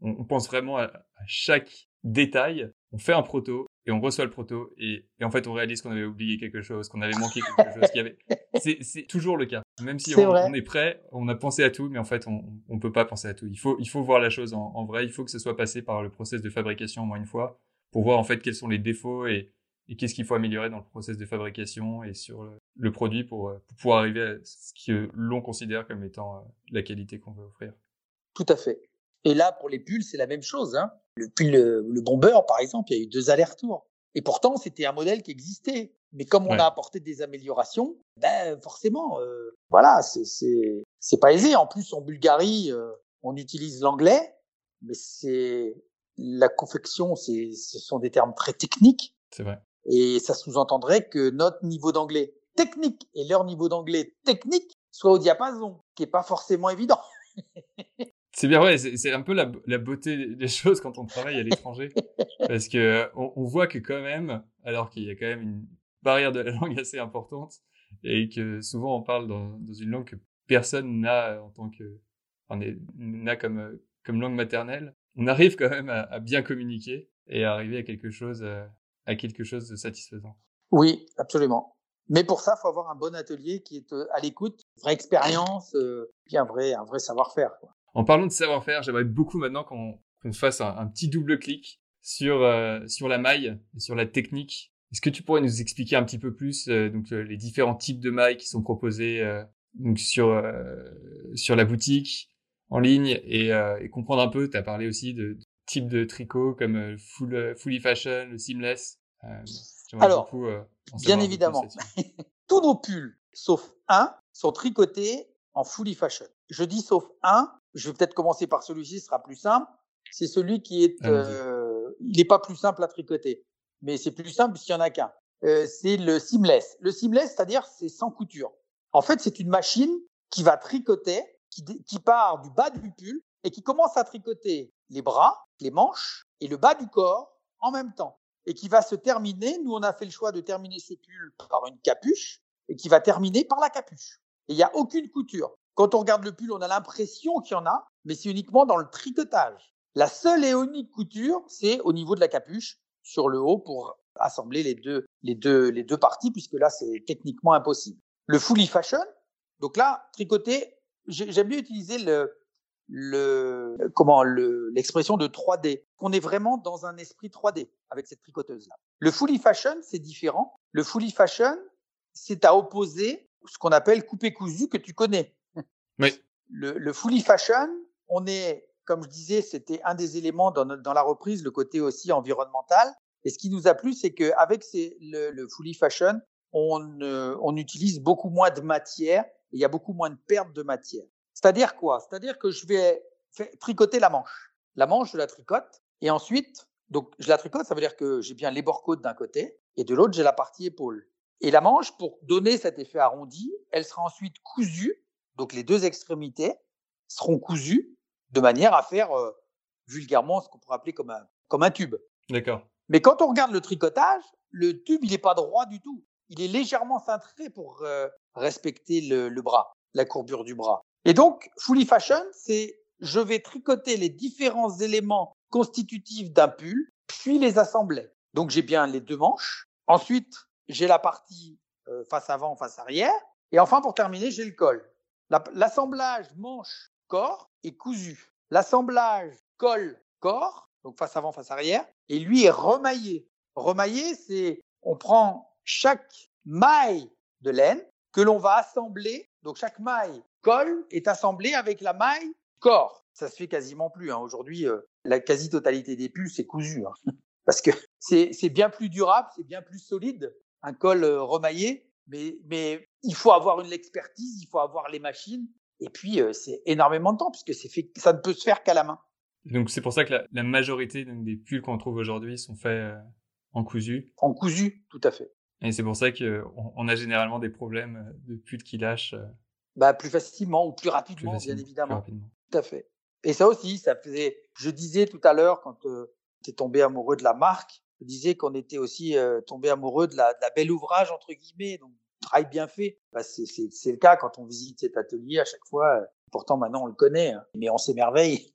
A: on, pense vraiment à, chaque détail, on fait un proto et on reçoit le proto et, et en fait on réalise qu'on avait oublié quelque chose, qu'on avait manqué quelque chose, qu'il y avait. C'est toujours le cas. Même si on, on, est prêt, on a pensé à tout, mais en fait on, on peut pas penser à tout. Il faut, il faut voir la chose en, en vrai. Il faut que ce soit passé par le process de fabrication au moins une fois pour voir en fait quels sont les défauts et, et qu'est-ce qu'il faut améliorer dans le process de fabrication et sur le, produit pour, euh, pour, pouvoir arriver à ce que l'on considère comme étant euh, la qualité qu'on veut offrir?
B: Tout à fait. Et là, pour les pulls, c'est la même chose. Hein. Le pull, le, bomber, par exemple, il y a eu deux allers-retours. Et pourtant, c'était un modèle qui existait. Mais comme on a apporté des améliorations, ben forcément, euh, voilà, c'est c'est pas aisé. En plus, en Bulgarie, euh, on utilise l'anglais, mais c'est la confection, c'est, ce sont des termes très techniques.
A: C'est vrai.
B: Et ça sous-entendrait que notre niveau d'anglais technique et leur niveau d'anglais technique soit au diapason, qui est pas forcément évident.
A: c'est bien vrai, c'est, un peu la, la, beauté des choses quand on travaille à l'étranger, parce que on, on, voit que quand même, alors qu'il y a quand même une barrière de la langue assez importante, et que souvent on parle dans, dans une langue que personne n'a en tant que, n'a comme comme langue maternelle, on arrive quand même à, bien communiquer et à arriver à quelque chose, euh, à quelque chose de satisfaisant.
B: Oui, absolument. Mais pour ça, il faut avoir un bon atelier qui est euh, à l'écoute, une vraie expérience, euh, puis un vrai, un vrai savoir-faire.
A: En parlant de savoir-faire, j'aimerais beaucoup maintenant qu'on fasse un, petit double clic sur sur la maille, sur la technique. Est-ce que tu pourrais nous expliquer un petit peu plus donc les différents types de mailles qui sont proposés donc sur sur la boutique, en ligne et, euh, et comprendre un peu? Tu as parlé aussi de, types de tricots comme full, fully fashion, le seamless
B: Alors, beaucoup, bien évidemment, tous nos pulls, sauf un, sont tricotés en fully fashion. Je dis sauf un, je vais peut-être commencer par celui-ci, ce sera plus simple. C'est celui qui est, euh, il n'est pas plus simple à tricoter, mais c'est plus simple s'il y en a qu'un. Euh, c'est le seamless. Le seamless, c'est-à-dire c'est sans couture. En fait, c'est une machine qui va tricoter, qui, qui part du bas du pull et qui commence à tricoter les bras, les manches et le bas du corps en même temps. Et qui va se terminer, nous on a fait le choix de terminer ce pull par une capuche et qui va terminer par la capuche. Et il n'y a aucune couture. Quand on regarde le pull, on a l'impression qu'il y en a, mais c'est uniquement dans le tricotage. La seule et unique couture, c'est au niveau de la capuche, sur le haut, pour assembler les deux, parties, puisque là, c'est techniquement impossible. Le fully fashion, donc là, tricoter, j'aime bien utiliser le, le, comment, l'expression de 3D. Qu'on est vraiment dans un esprit 3D avec cette tricoteuse-là. Le fully fashion, c'est différent. Le fully fashion, c'est à opposer ce qu'on appelle coupé cousu que tu connais.
A: Oui.
B: Le, le fully fashion, on est comme je disais, c'était un des éléments dans, dans, la reprise, le côté aussi environnemental. Et ce qui nous a plu, c'est qu'avec le, le fully fashion, on, euh, on utilise beaucoup moins de matière et il y a beaucoup moins de pertes de matière. C'est-à-dire quoi? C'est-à-dire que je vais tricoter la manche. La manche, je la tricote et ensuite, donc je la tricote, ça veut dire que j'ai bien les bords côtes d'un côté et de l'autre, j'ai la partie épaule. Et la manche, pour donner cet effet arrondi, elle sera ensuite cousue. Donc les deux extrémités seront cousues de manière à faire euh, vulgairement ce qu'on pourrait appeler comme un, comme un tube.
A: D'accord.
B: Mais quand on regarde le tricotage, le tube, il n'est pas droit du tout. Il est légèrement cintré pour euh, respecter le, le, bras, la courbure du bras. Et donc, fully fashion, c'est je vais tricoter les différents éléments constitutifs d'un pull, puis les assembler. Donc, j'ai bien les deux manches. Ensuite, j'ai la partie euh, face avant, face arrière. Et enfin, pour terminer, j'ai le col. L'assemblage manche corps est cousu. L'assemblage col-corps, donc face avant, face arrière, et lui est remaillé. Remaillé, c'est on prend chaque maille de laine que l'on va assembler. Donc chaque maille col est assemblée avec la maille corps. Ça se fait quasiment plus. Hein. Aujourd'hui, euh, la quasi-totalité des pulls, c'est cousu. Hein. Parce que c'est bien plus durable, c'est bien plus solide, un col euh, remaillé. Mais, mais il faut avoir une expertise, il faut avoir les machines. Et puis, euh, c'est énormément de temps puisque fait, ça ne peut se faire qu'à la main.
A: Donc, c'est pour ça que la, la majorité des pulls qu'on trouve aujourd'hui sont faits en cousu.
B: En cousu, tout à fait.
A: Et c'est pour ça qu'on on a généralement des problèmes de pulls qui lâchent.
B: Bah, plus facilement ou plus rapidement, bien évidemment. Tout à fait. Et ça aussi, ça faisait. Je disais tout à l'heure quand euh, tu es tombé amoureux de la marque, je disais qu'on était aussi tombé amoureux de la, de la belle ouvrage entre guillemets. Donc travail bien fait. Bah, c'est le cas quand on visite cet atelier à chaque fois. Pourtant, maintenant, on le connaît, hein, mais on s'émerveille.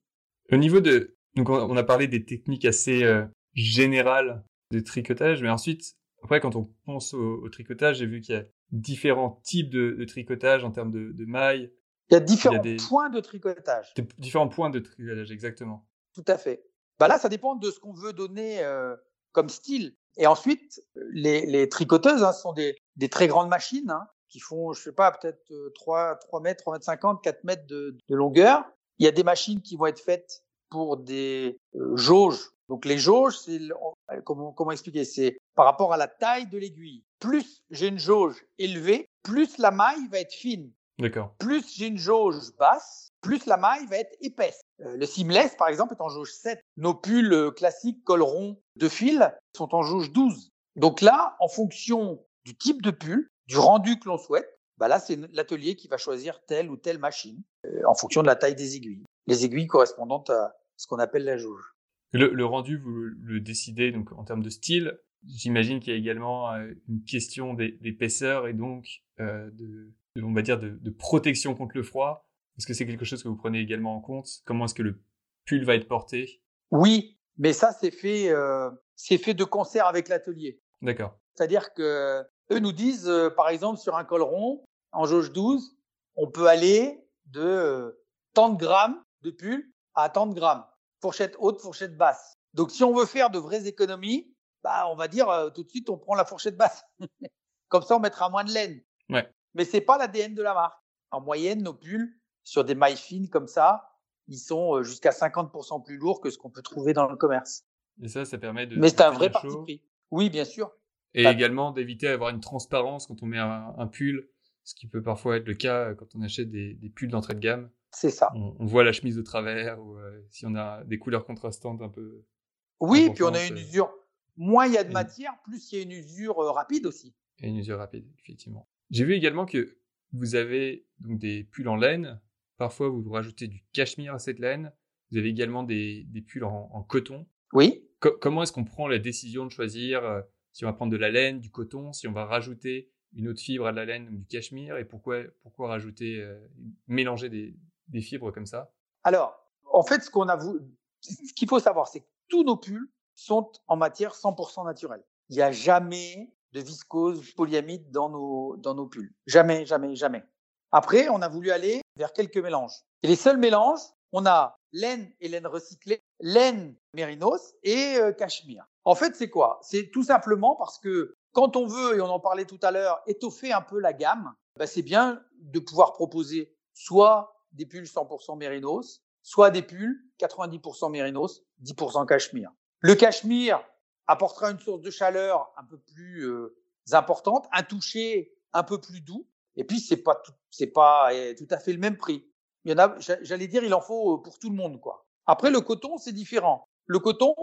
A: Au niveau de... Donc, on a parlé des techniques assez euh, générales de tricotage, mais ensuite, après, quand on pense au, tricotage, j'ai vu qu'il y a différents types de, de, tricotage en termes de, de mailles.
B: Il y a différents points de tricotage.
A: Différents points de tricotage, exactement.
B: Tout à fait. Bah là, ça dépend de ce qu'on veut donner euh, comme style. Et ensuite, les, les tricoteuses hein, sont des, des, très grandes machines hein, qui font, je sais pas, peut-être 3, 3 mètres, 3 mètres 50, 4 mètres de, de, longueur. Il y a des machines qui vont être faites pour des euh, jauges. Donc les jauges, c'est comment, comment expliquer? C'est par rapport à la taille de l'aiguille. Plus j'ai une jauge élevée, plus la maille va être fine.
A: D'accord.
B: Plus j'ai une jauge basse, plus la maille va être épaisse. Euh, le seamless, par exemple, est en jauge 7. Nos pulls euh, classiques col rond de fil sont en jauge 12. Donc là, en fonction du type de pull, du rendu que l'on souhaite, bah là, c'est l'atelier qui va choisir telle ou telle machine euh, en fonction de la taille des aiguilles. Les aiguilles correspondantes à ce qu'on appelle la jauge.
A: Le, le, rendu, vous le décidez donc en termes de style. J'imagine qu'il y a également une question d'épaisseur et donc euh, de, on va dire, de, de protection contre le froid. Est-ce que c'est quelque chose que vous prenez également en compte? Comment est-ce que le pull va être porté?
B: Oui, mais ça c'est fait, euh, c'est fait de concert avec l'atelier.
A: D'accord.
B: C'est-à-dire que eux nous disent, euh, par exemple, sur un col rond en jauge 12, on peut aller de euh, tant de grammes de pull à tant de grammes, fourchette haute, fourchette basse. Donc si on veut faire de vraies économies, bah on va dire euh, tout de suite on prend la fourchette basse. Comme ça on mettra moins de laine.
A: Ouais.
B: Mais c'est pas l'ADN de la marque. En moyenne, nos pulls sur des mailles fines comme ça, ils sont jusqu'à 50% plus lourds que ce qu'on peut trouver dans le commerce.
A: Et ça, ça permet de.
B: Mais c'est un vrai parti pris. Oui, bien sûr.
A: Et également d'éviter d'avoir une transparence quand on met un, pull, ce qui peut parfois être le cas quand on achète des, des pulls d'entrée de gamme.
B: C'est ça.
A: On, voit la chemise de travers ou si on a des couleurs contrastantes un peu.
B: Oui, puis on a une usure. Moins il y a de matière, plus il y a une usure rapide aussi.
A: Et une usure rapide, effectivement. J'ai vu également que vous avez donc des pulls en laine. Parfois, vous rajoutez du cachemire à cette laine. Vous avez également des, des pulls en, en coton.
B: Oui.
A: comment est-ce qu'on prend la décision de choisir euh, si on va prendre de la laine, du coton, si on va rajouter une autre fibre à de la laine ou du cachemire et pourquoi, pourquoi rajouter, euh, mélanger des, des fibres comme ça?
B: Alors, en fait, ce qu'on a ce qu'il faut savoir, c'est que tous nos pulls sont en matière 100% naturelle. Il n'y a jamais de viscose polyamide dans nos, dans nos pulls. Jamais, jamais, jamais. Après, on a voulu aller vers quelques mélanges. Et les seuls mélanges, on a laine et laine recyclée, laine mérinos et euh, cachemire. En fait, c'est quoi? C'est tout simplement parce que quand on veut, et on en parlait tout à l'heure, étoffer un peu la gamme, bah, c'est bien de pouvoir proposer soit des pulls 100% mérinos, soit des pulls 90% mérinos, 10% cachemire. Le cachemire apportera une source de chaleur un peu plus euh, importante, un toucher un peu plus doux, et puis c'est pas c'est pas euh, tout à fait le même prix. Il y en a, j'allais dire, il en faut pour tout le monde, quoi. Après, le coton, c'est différent. Le coton,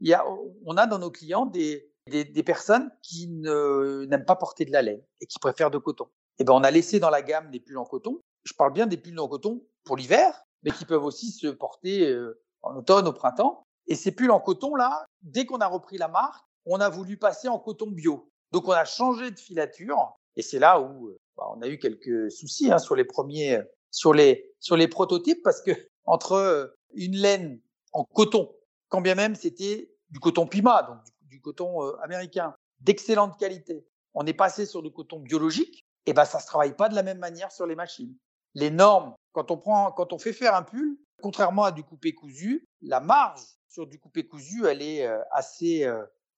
B: il y a, on a dans nos clients des, des, des personnes qui n'aiment pas porter de la laine et qui préfèrent de coton. Et eh ben, on a laissé dans la gamme des pulls en coton. Je parle bien des pulls en coton pour l'hiver, mais qui peuvent aussi se porter euh, en automne, au printemps. Et ces pulls en coton, là, dès qu'on a repris la marque, on a voulu passer en coton bio. Donc, on a changé de filature. Et c'est là où euh, bah, on a eu quelques soucis hein, sur les premiers, sur les, sur les prototypes, parce que entre euh, une laine en coton, quand bien même c'était du coton Pima, donc du, coton euh, américain, d'excellente qualité, on est passé sur du coton biologique, et ben ça se travaille pas de la même manière sur les machines. Les normes, quand on prend, quand on fait faire un pull, contrairement à du coupé cousu, la marge sur du coupé cousu, elle est euh, assez,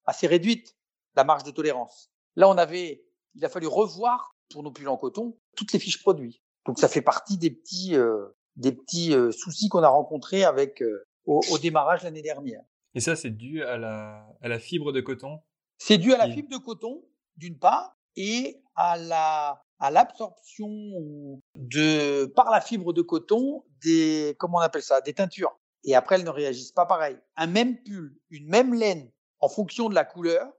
B: assez réduite, la marge de tolérance. Là, on avait, il a fallu revoir pour nos pulls en coton toutes les fiches produits. Donc ça fait partie des petits, euh, des petits euh, soucis qu'on a rencontrés avec euh, au, au, démarrage l'année dernière.
A: Et ça, c'est dû à la, à la fibre de coton
B: C'est dû à la fibre de coton, d'une part, et à la à l'absorption de par la fibre de coton des comment on appelle ça des teintures et après elles ne réagissent pas pareil un même pull une même laine en fonction de la couleur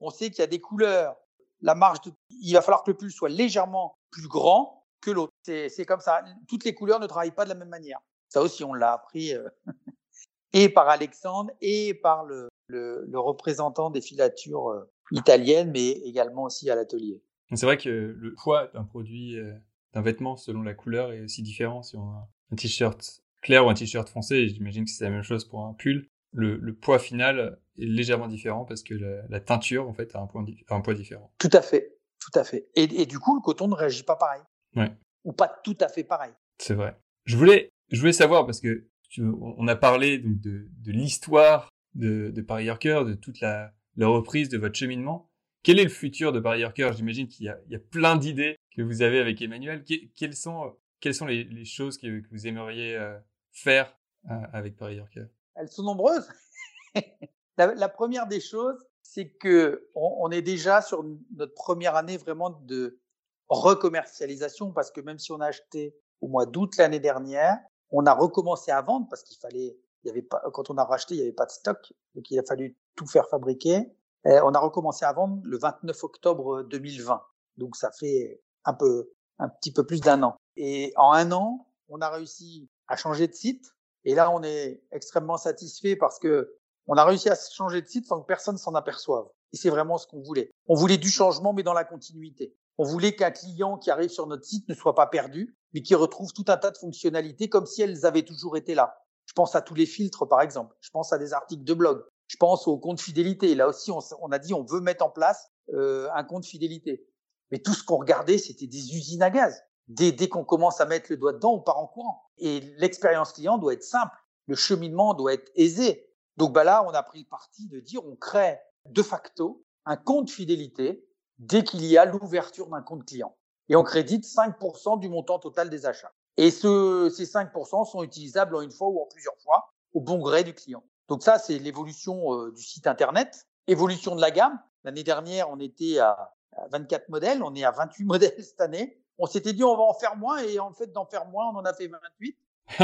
B: on sait qu'il y a des couleurs la marge de, il va falloir que le pull soit légèrement plus grand que l'autre. C'est comme ça. Toutes les couleurs ne travaillent pas de la même manière. Ça aussi, on l'a appris euh, et par Alexandre et par le, le, le représentant des filatures euh, italiennes, mais également aussi à l'atelier.
A: C'est vrai que le poids d'un produit, euh, d'un vêtement selon la couleur est aussi différent. Si on a un t-shirt clair ou un t-shirt foncé, j'imagine que c'est la même chose pour un pull. Le, le, poids final est légèrement différent parce que la, la teinture en fait a un, poids, un poids différent.
B: Tout à fait, tout à fait. Et, et, du coup, le coton ne réagit pas pareil.
A: Ouais.
B: Ou pas tout à fait pareil.
A: C'est vrai. Je voulais, je voulais savoir parce que on a parlé de, de l'histoire de, de Paris Yorker, de toute la, la reprise de votre cheminement. Quel est le futur de Paris Yorker J'imagine qu'il y a, plein d'idées que vous avez avec Emmanuel. quelles sont, quelles sont les, choses que, vous aimeriez euh, faire euh, avec Paris Yorker
B: Elles sont nombreuses. la, première des choses, c'est que on, on, est déjà sur notre première année vraiment de recommercialisation parce que même si on a acheté au mois d'août l'année dernière, on a recommencé à vendre parce qu'il fallait, il y avait pas, quand on a racheté, il n'y avait pas de stock, donc il a fallu tout faire fabriquer. Et on a recommencé à vendre le 29 octobre 2020, donc ça fait un peu, un petit peu plus d'un an. Et en un an, on a réussi à changer de site. Et là, on est extrêmement satisfait parce que on a réussi à changer de site sans que personne s'en aperçoive. Et c'est vraiment ce qu'on voulait. On voulait du changement, mais dans la continuité. On voulait qu'un client qui arrive sur notre site ne soit pas perdu, mais qui retrouve tout un tas de fonctionnalités comme si elles avaient toujours été là. Je pense à tous les filtres, par exemple. Je pense à des articles de blog. Je pense au compte fidélité. Là aussi, on, a dit on veut mettre en place euh, un compte fidélité. Mais tout ce qu'on regardait, c'était des usines à gaz. Dès, dès qu'on commence à mettre le doigt dedans, on part en courant. Et l'expérience client doit être simple. Le cheminement doit être aisé. Donc bah là, on a pris le parti de dire on crée de facto un compte fidélité dès qu'il y a l'ouverture d'un compte client. Et on crédite 5% du montant total des achats. Et ce, ces 5% sont utilisables en une fois ou en plusieurs fois au bon gré du client. Donc ça, c'est l'évolution euh, du site Internet, évolution de la gamme. L'année dernière, on était à 24 modèles, on est à 28 modèles cette année. On s'était dit on va en faire moins et en fait d'en faire moins, on en a fait 28.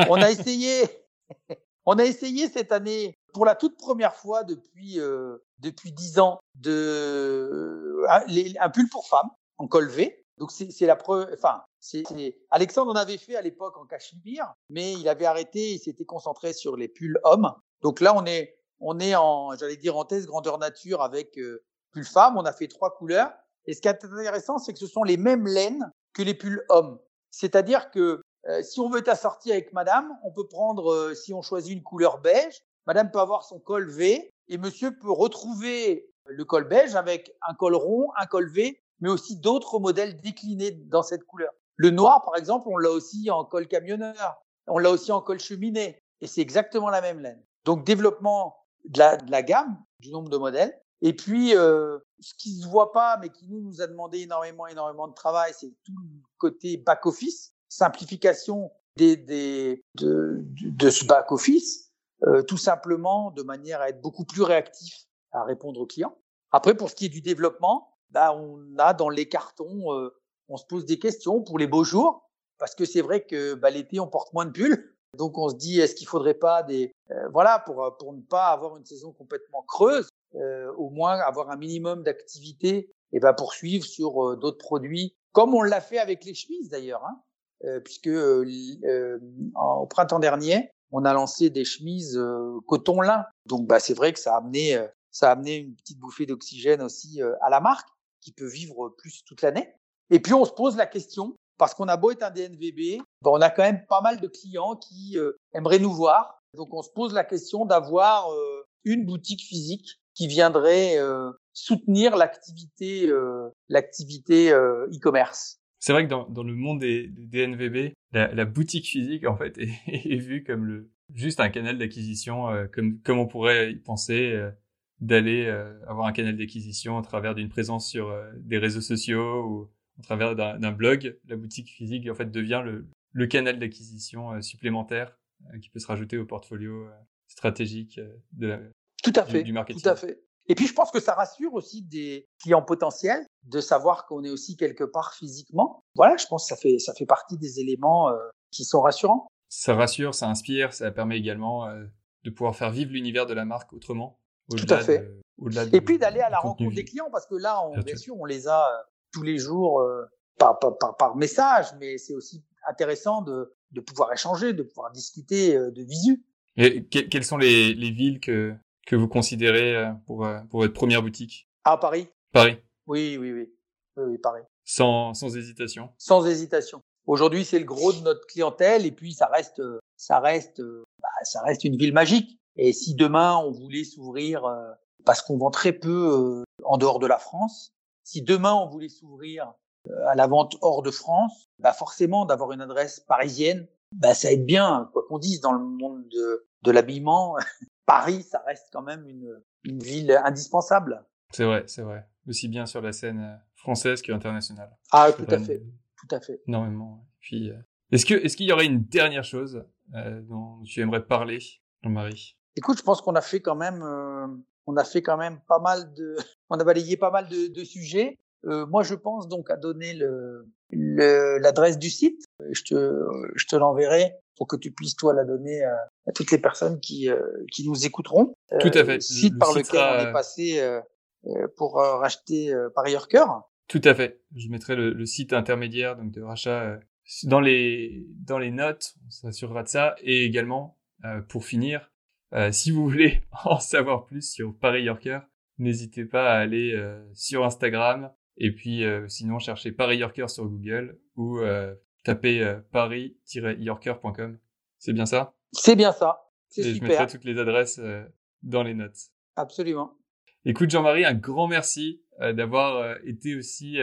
B: On a essayé, on a essayé cette année pour la toute première fois depuis euh, depuis 10 ans de un, un pull pour femmes en col V. Donc c'est la preuve. Enfin, c'est Alexandre en avait fait à l'époque en cachemire, mais il avait arrêté. Il s'était concentré sur les pulls hommes. Donc là, on est on est en j'allais dire en thèse grandeur nature avec euh, pull femme. On a fait trois couleurs. Et ce qui est intéressant, c'est que ce sont les mêmes laines que les pulls hommes. C'est-à-dire que euh, si on veut être assorti avec madame, on peut prendre, euh, si on choisit une couleur beige, madame peut avoir son col V et monsieur peut retrouver le col beige avec un col rond, un col V, mais aussi d'autres modèles déclinés dans cette couleur. Le noir, par exemple, on l'a aussi en col camionneur, on l'a aussi en col cheminée, et c'est exactement la même laine. Donc développement de la, de la gamme, du nombre de modèles, et puis, euh, ce qui se voit pas, mais qui nous, nous a demandé énormément, énormément de travail, c'est tout le côté back-office, simplification des, des, de, de ce back-office, euh, tout simplement de manière à être beaucoup plus réactif à répondre aux clients. Après, pour ce qui est du développement, bah, on a dans les cartons, euh, on se pose des questions pour les beaux jours, parce que c'est vrai que bah, l'été, on porte moins de pulls. Donc on se dit, est-ce qu'il faudrait pas des, euh, voilà, pour pour ne pas avoir une saison complètement creuse, euh, au moins avoir un minimum d'activité et va poursuivre sur euh, d'autres produits, comme on l'a fait avec les chemises d'ailleurs, hein, euh, puisque au printemps dernier, on a lancé des chemises coton lin. Donc bah, c'est vrai que ça a amené ça a amené une petite bouffée d'oxygène aussi à la marque qui peut vivre plus toute l'année. Et puis on se pose la question parce qu'on a beau être un DNVB, on a quand même pas mal de clients qui aimeraient nous voir. Donc on se pose la question d'avoir une boutique physique qui viendrait euh, soutenir l'activité euh, euh, e-commerce.
A: C'est vrai que dans, le monde des, DNVB, la, boutique physique en fait est, est vue comme le juste un canal d'acquisition, comme comme on pourrait y penser d'aller avoir un canal d'acquisition à travers d'une présence sur des réseaux sociaux ou à travers d'un blog. La boutique physique en fait devient le, le canal d'acquisition supplémentaire qui peut se rajouter au portfolio stratégique de la,
B: tout à fait. Du, marketing. Tout à fait. Et puis, je pense que ça rassure aussi des clients potentiels de savoir qu'on est aussi quelque part physiquement. Voilà, je pense que ça fait, ça fait partie des éléments euh, qui sont rassurants.
A: Ça rassure, ça inspire, ça permet également euh, de pouvoir faire vivre l'univers de la marque autrement.
B: Tout à fait. Et puis d'aller à la rencontre des clients parce que là, on, bien, sûr, on les a euh, tous les jours par, par, par, par, message, mais c'est aussi intéressant de, de pouvoir échanger, de pouvoir discuter de visu.
A: Et quelles sont les, les villes que, que vous considérez euh, pour, euh, pour votre première boutique?
B: À Paris.
A: Paris.
B: Oui, oui, oui. Oui, Paris.
A: Sans, sans hésitation.
B: Sans hésitation. Aujourd'hui, c'est le gros de notre clientèle et puis ça reste, ça reste, bah, ça reste une ville magique. Et si demain on voulait s'ouvrir, euh, parce qu'on vend très peu en dehors de la France, si demain on voulait s'ouvrir à la vente hors de France, bah forcément d'avoir une adresse parisienne, bah ça aide bien, quoi qu'on dise dans le monde de, de l'habillement, Paris, ça reste quand même une, une ville indispensable.
A: C'est vrai, c'est vrai. Aussi bien sur la scène euh, française qu'internationale.
B: Ah, tout à fait, tout à fait.
A: Énormément. Puis, euh, est-ce que, est-ce qu'il y aurait une dernière chose euh, dont tu aimerais parler, Jean-Marie?
B: Écoute, je pense qu'on a fait quand même, euh, on a fait quand même pas mal de, on a balayé pas mal de, de sujets. Euh, moi, je pense donc à donner le, l'adresse du site. Je te, je te l'enverrai pour que tu puisses toi la donner à, toutes les personnes qui, euh, qui nous écouteront.
A: Tout à fait. Le
B: site par lequel on est passé euh, pour racheter Paris Cœur.
A: Tout à fait. Je mettrai le, le, site intermédiaire donc de rachat dans les dans les notes. On s'assurera de ça et également pour finir, si vous voulez en savoir plus sur Paris Yorker, n'hésitez pas à aller sur Instagram, et puis, euh, sinon, cherchez Paris Yorker sur Google ou euh, tapez euh, paris-yorker.com. C'est bien ça?
B: C'est bien ça. C'est
A: super. Je mettrai toutes les adresses dans les notes.
B: Absolument.
A: Écoute, Jean-Marie, un grand merci d'avoir été aussi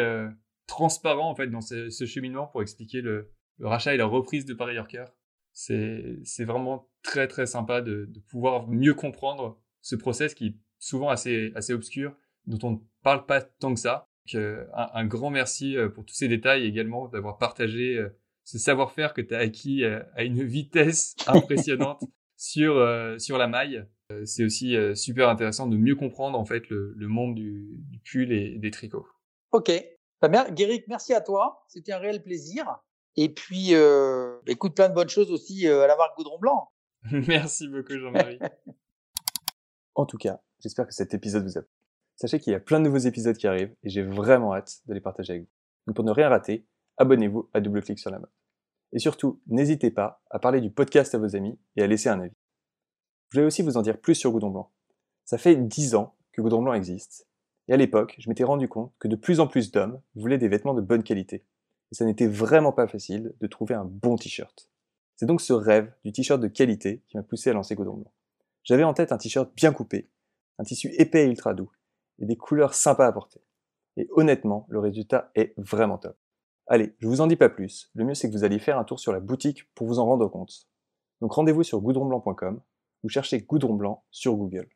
A: transparent en fait dans ce, ce cheminement pour expliquer le, le, rachat et la reprise de Paris Yorker. C'est vraiment très très sympa de, de pouvoir mieux comprendre ce process qui est souvent assez assez obscur, dont on ne parle pas tant que ça un, grand merci euh, pour tous ces détails et également d'avoir partagé euh, ce savoir-faire que tu as acquis à une vitesse impressionnante sur, sur la maille. c'est aussi super intéressant de mieux comprendre en fait le, le monde du, du pull et des tricots.
B: Ok. Bah, Guéric, merci à toi. C'était un réel plaisir. Et puis, euh, écoute, plein de bonnes choses aussi à la marque Goudron Blanc.
A: merci beaucoup, Jean-Marie. en tout cas, j'espère que cet épisode vous a plu. Sachez qu'il y a plein de nouveaux épisodes qui arrivent et j'ai vraiment hâte de les partager avec vous. Donc pour ne rien rater, abonnez-vous à Double Clic sur la mode. Et surtout, n'hésitez pas à parler du podcast à vos amis et à laisser un avis. Je vais aussi vous en dire plus sur Goudron Blanc. Ça fait 10 ans que Goudron Blanc existe, et à l'époque, je m'étais rendu compte que de plus en plus d'hommes voulaient des vêtements de bonne qualité. Et ça n'était vraiment pas facile de trouver un bon t-shirt. C'est donc ce rêve du t-shirt de qualité qui m'a poussé à lancer Goudron Blanc. J'avais en tête un t-shirt bien coupé, un tissu épais et ultra doux, et des couleurs sympas à porter. Et honnêtement, le résultat est vraiment top. Allez, je vous en dis pas plus, le mieux c'est que vous alliez faire un tour sur la boutique pour vous en rendre compte. Donc rendez-vous sur goudronblanc.com ou cherchez Goudron Blanc sur Google.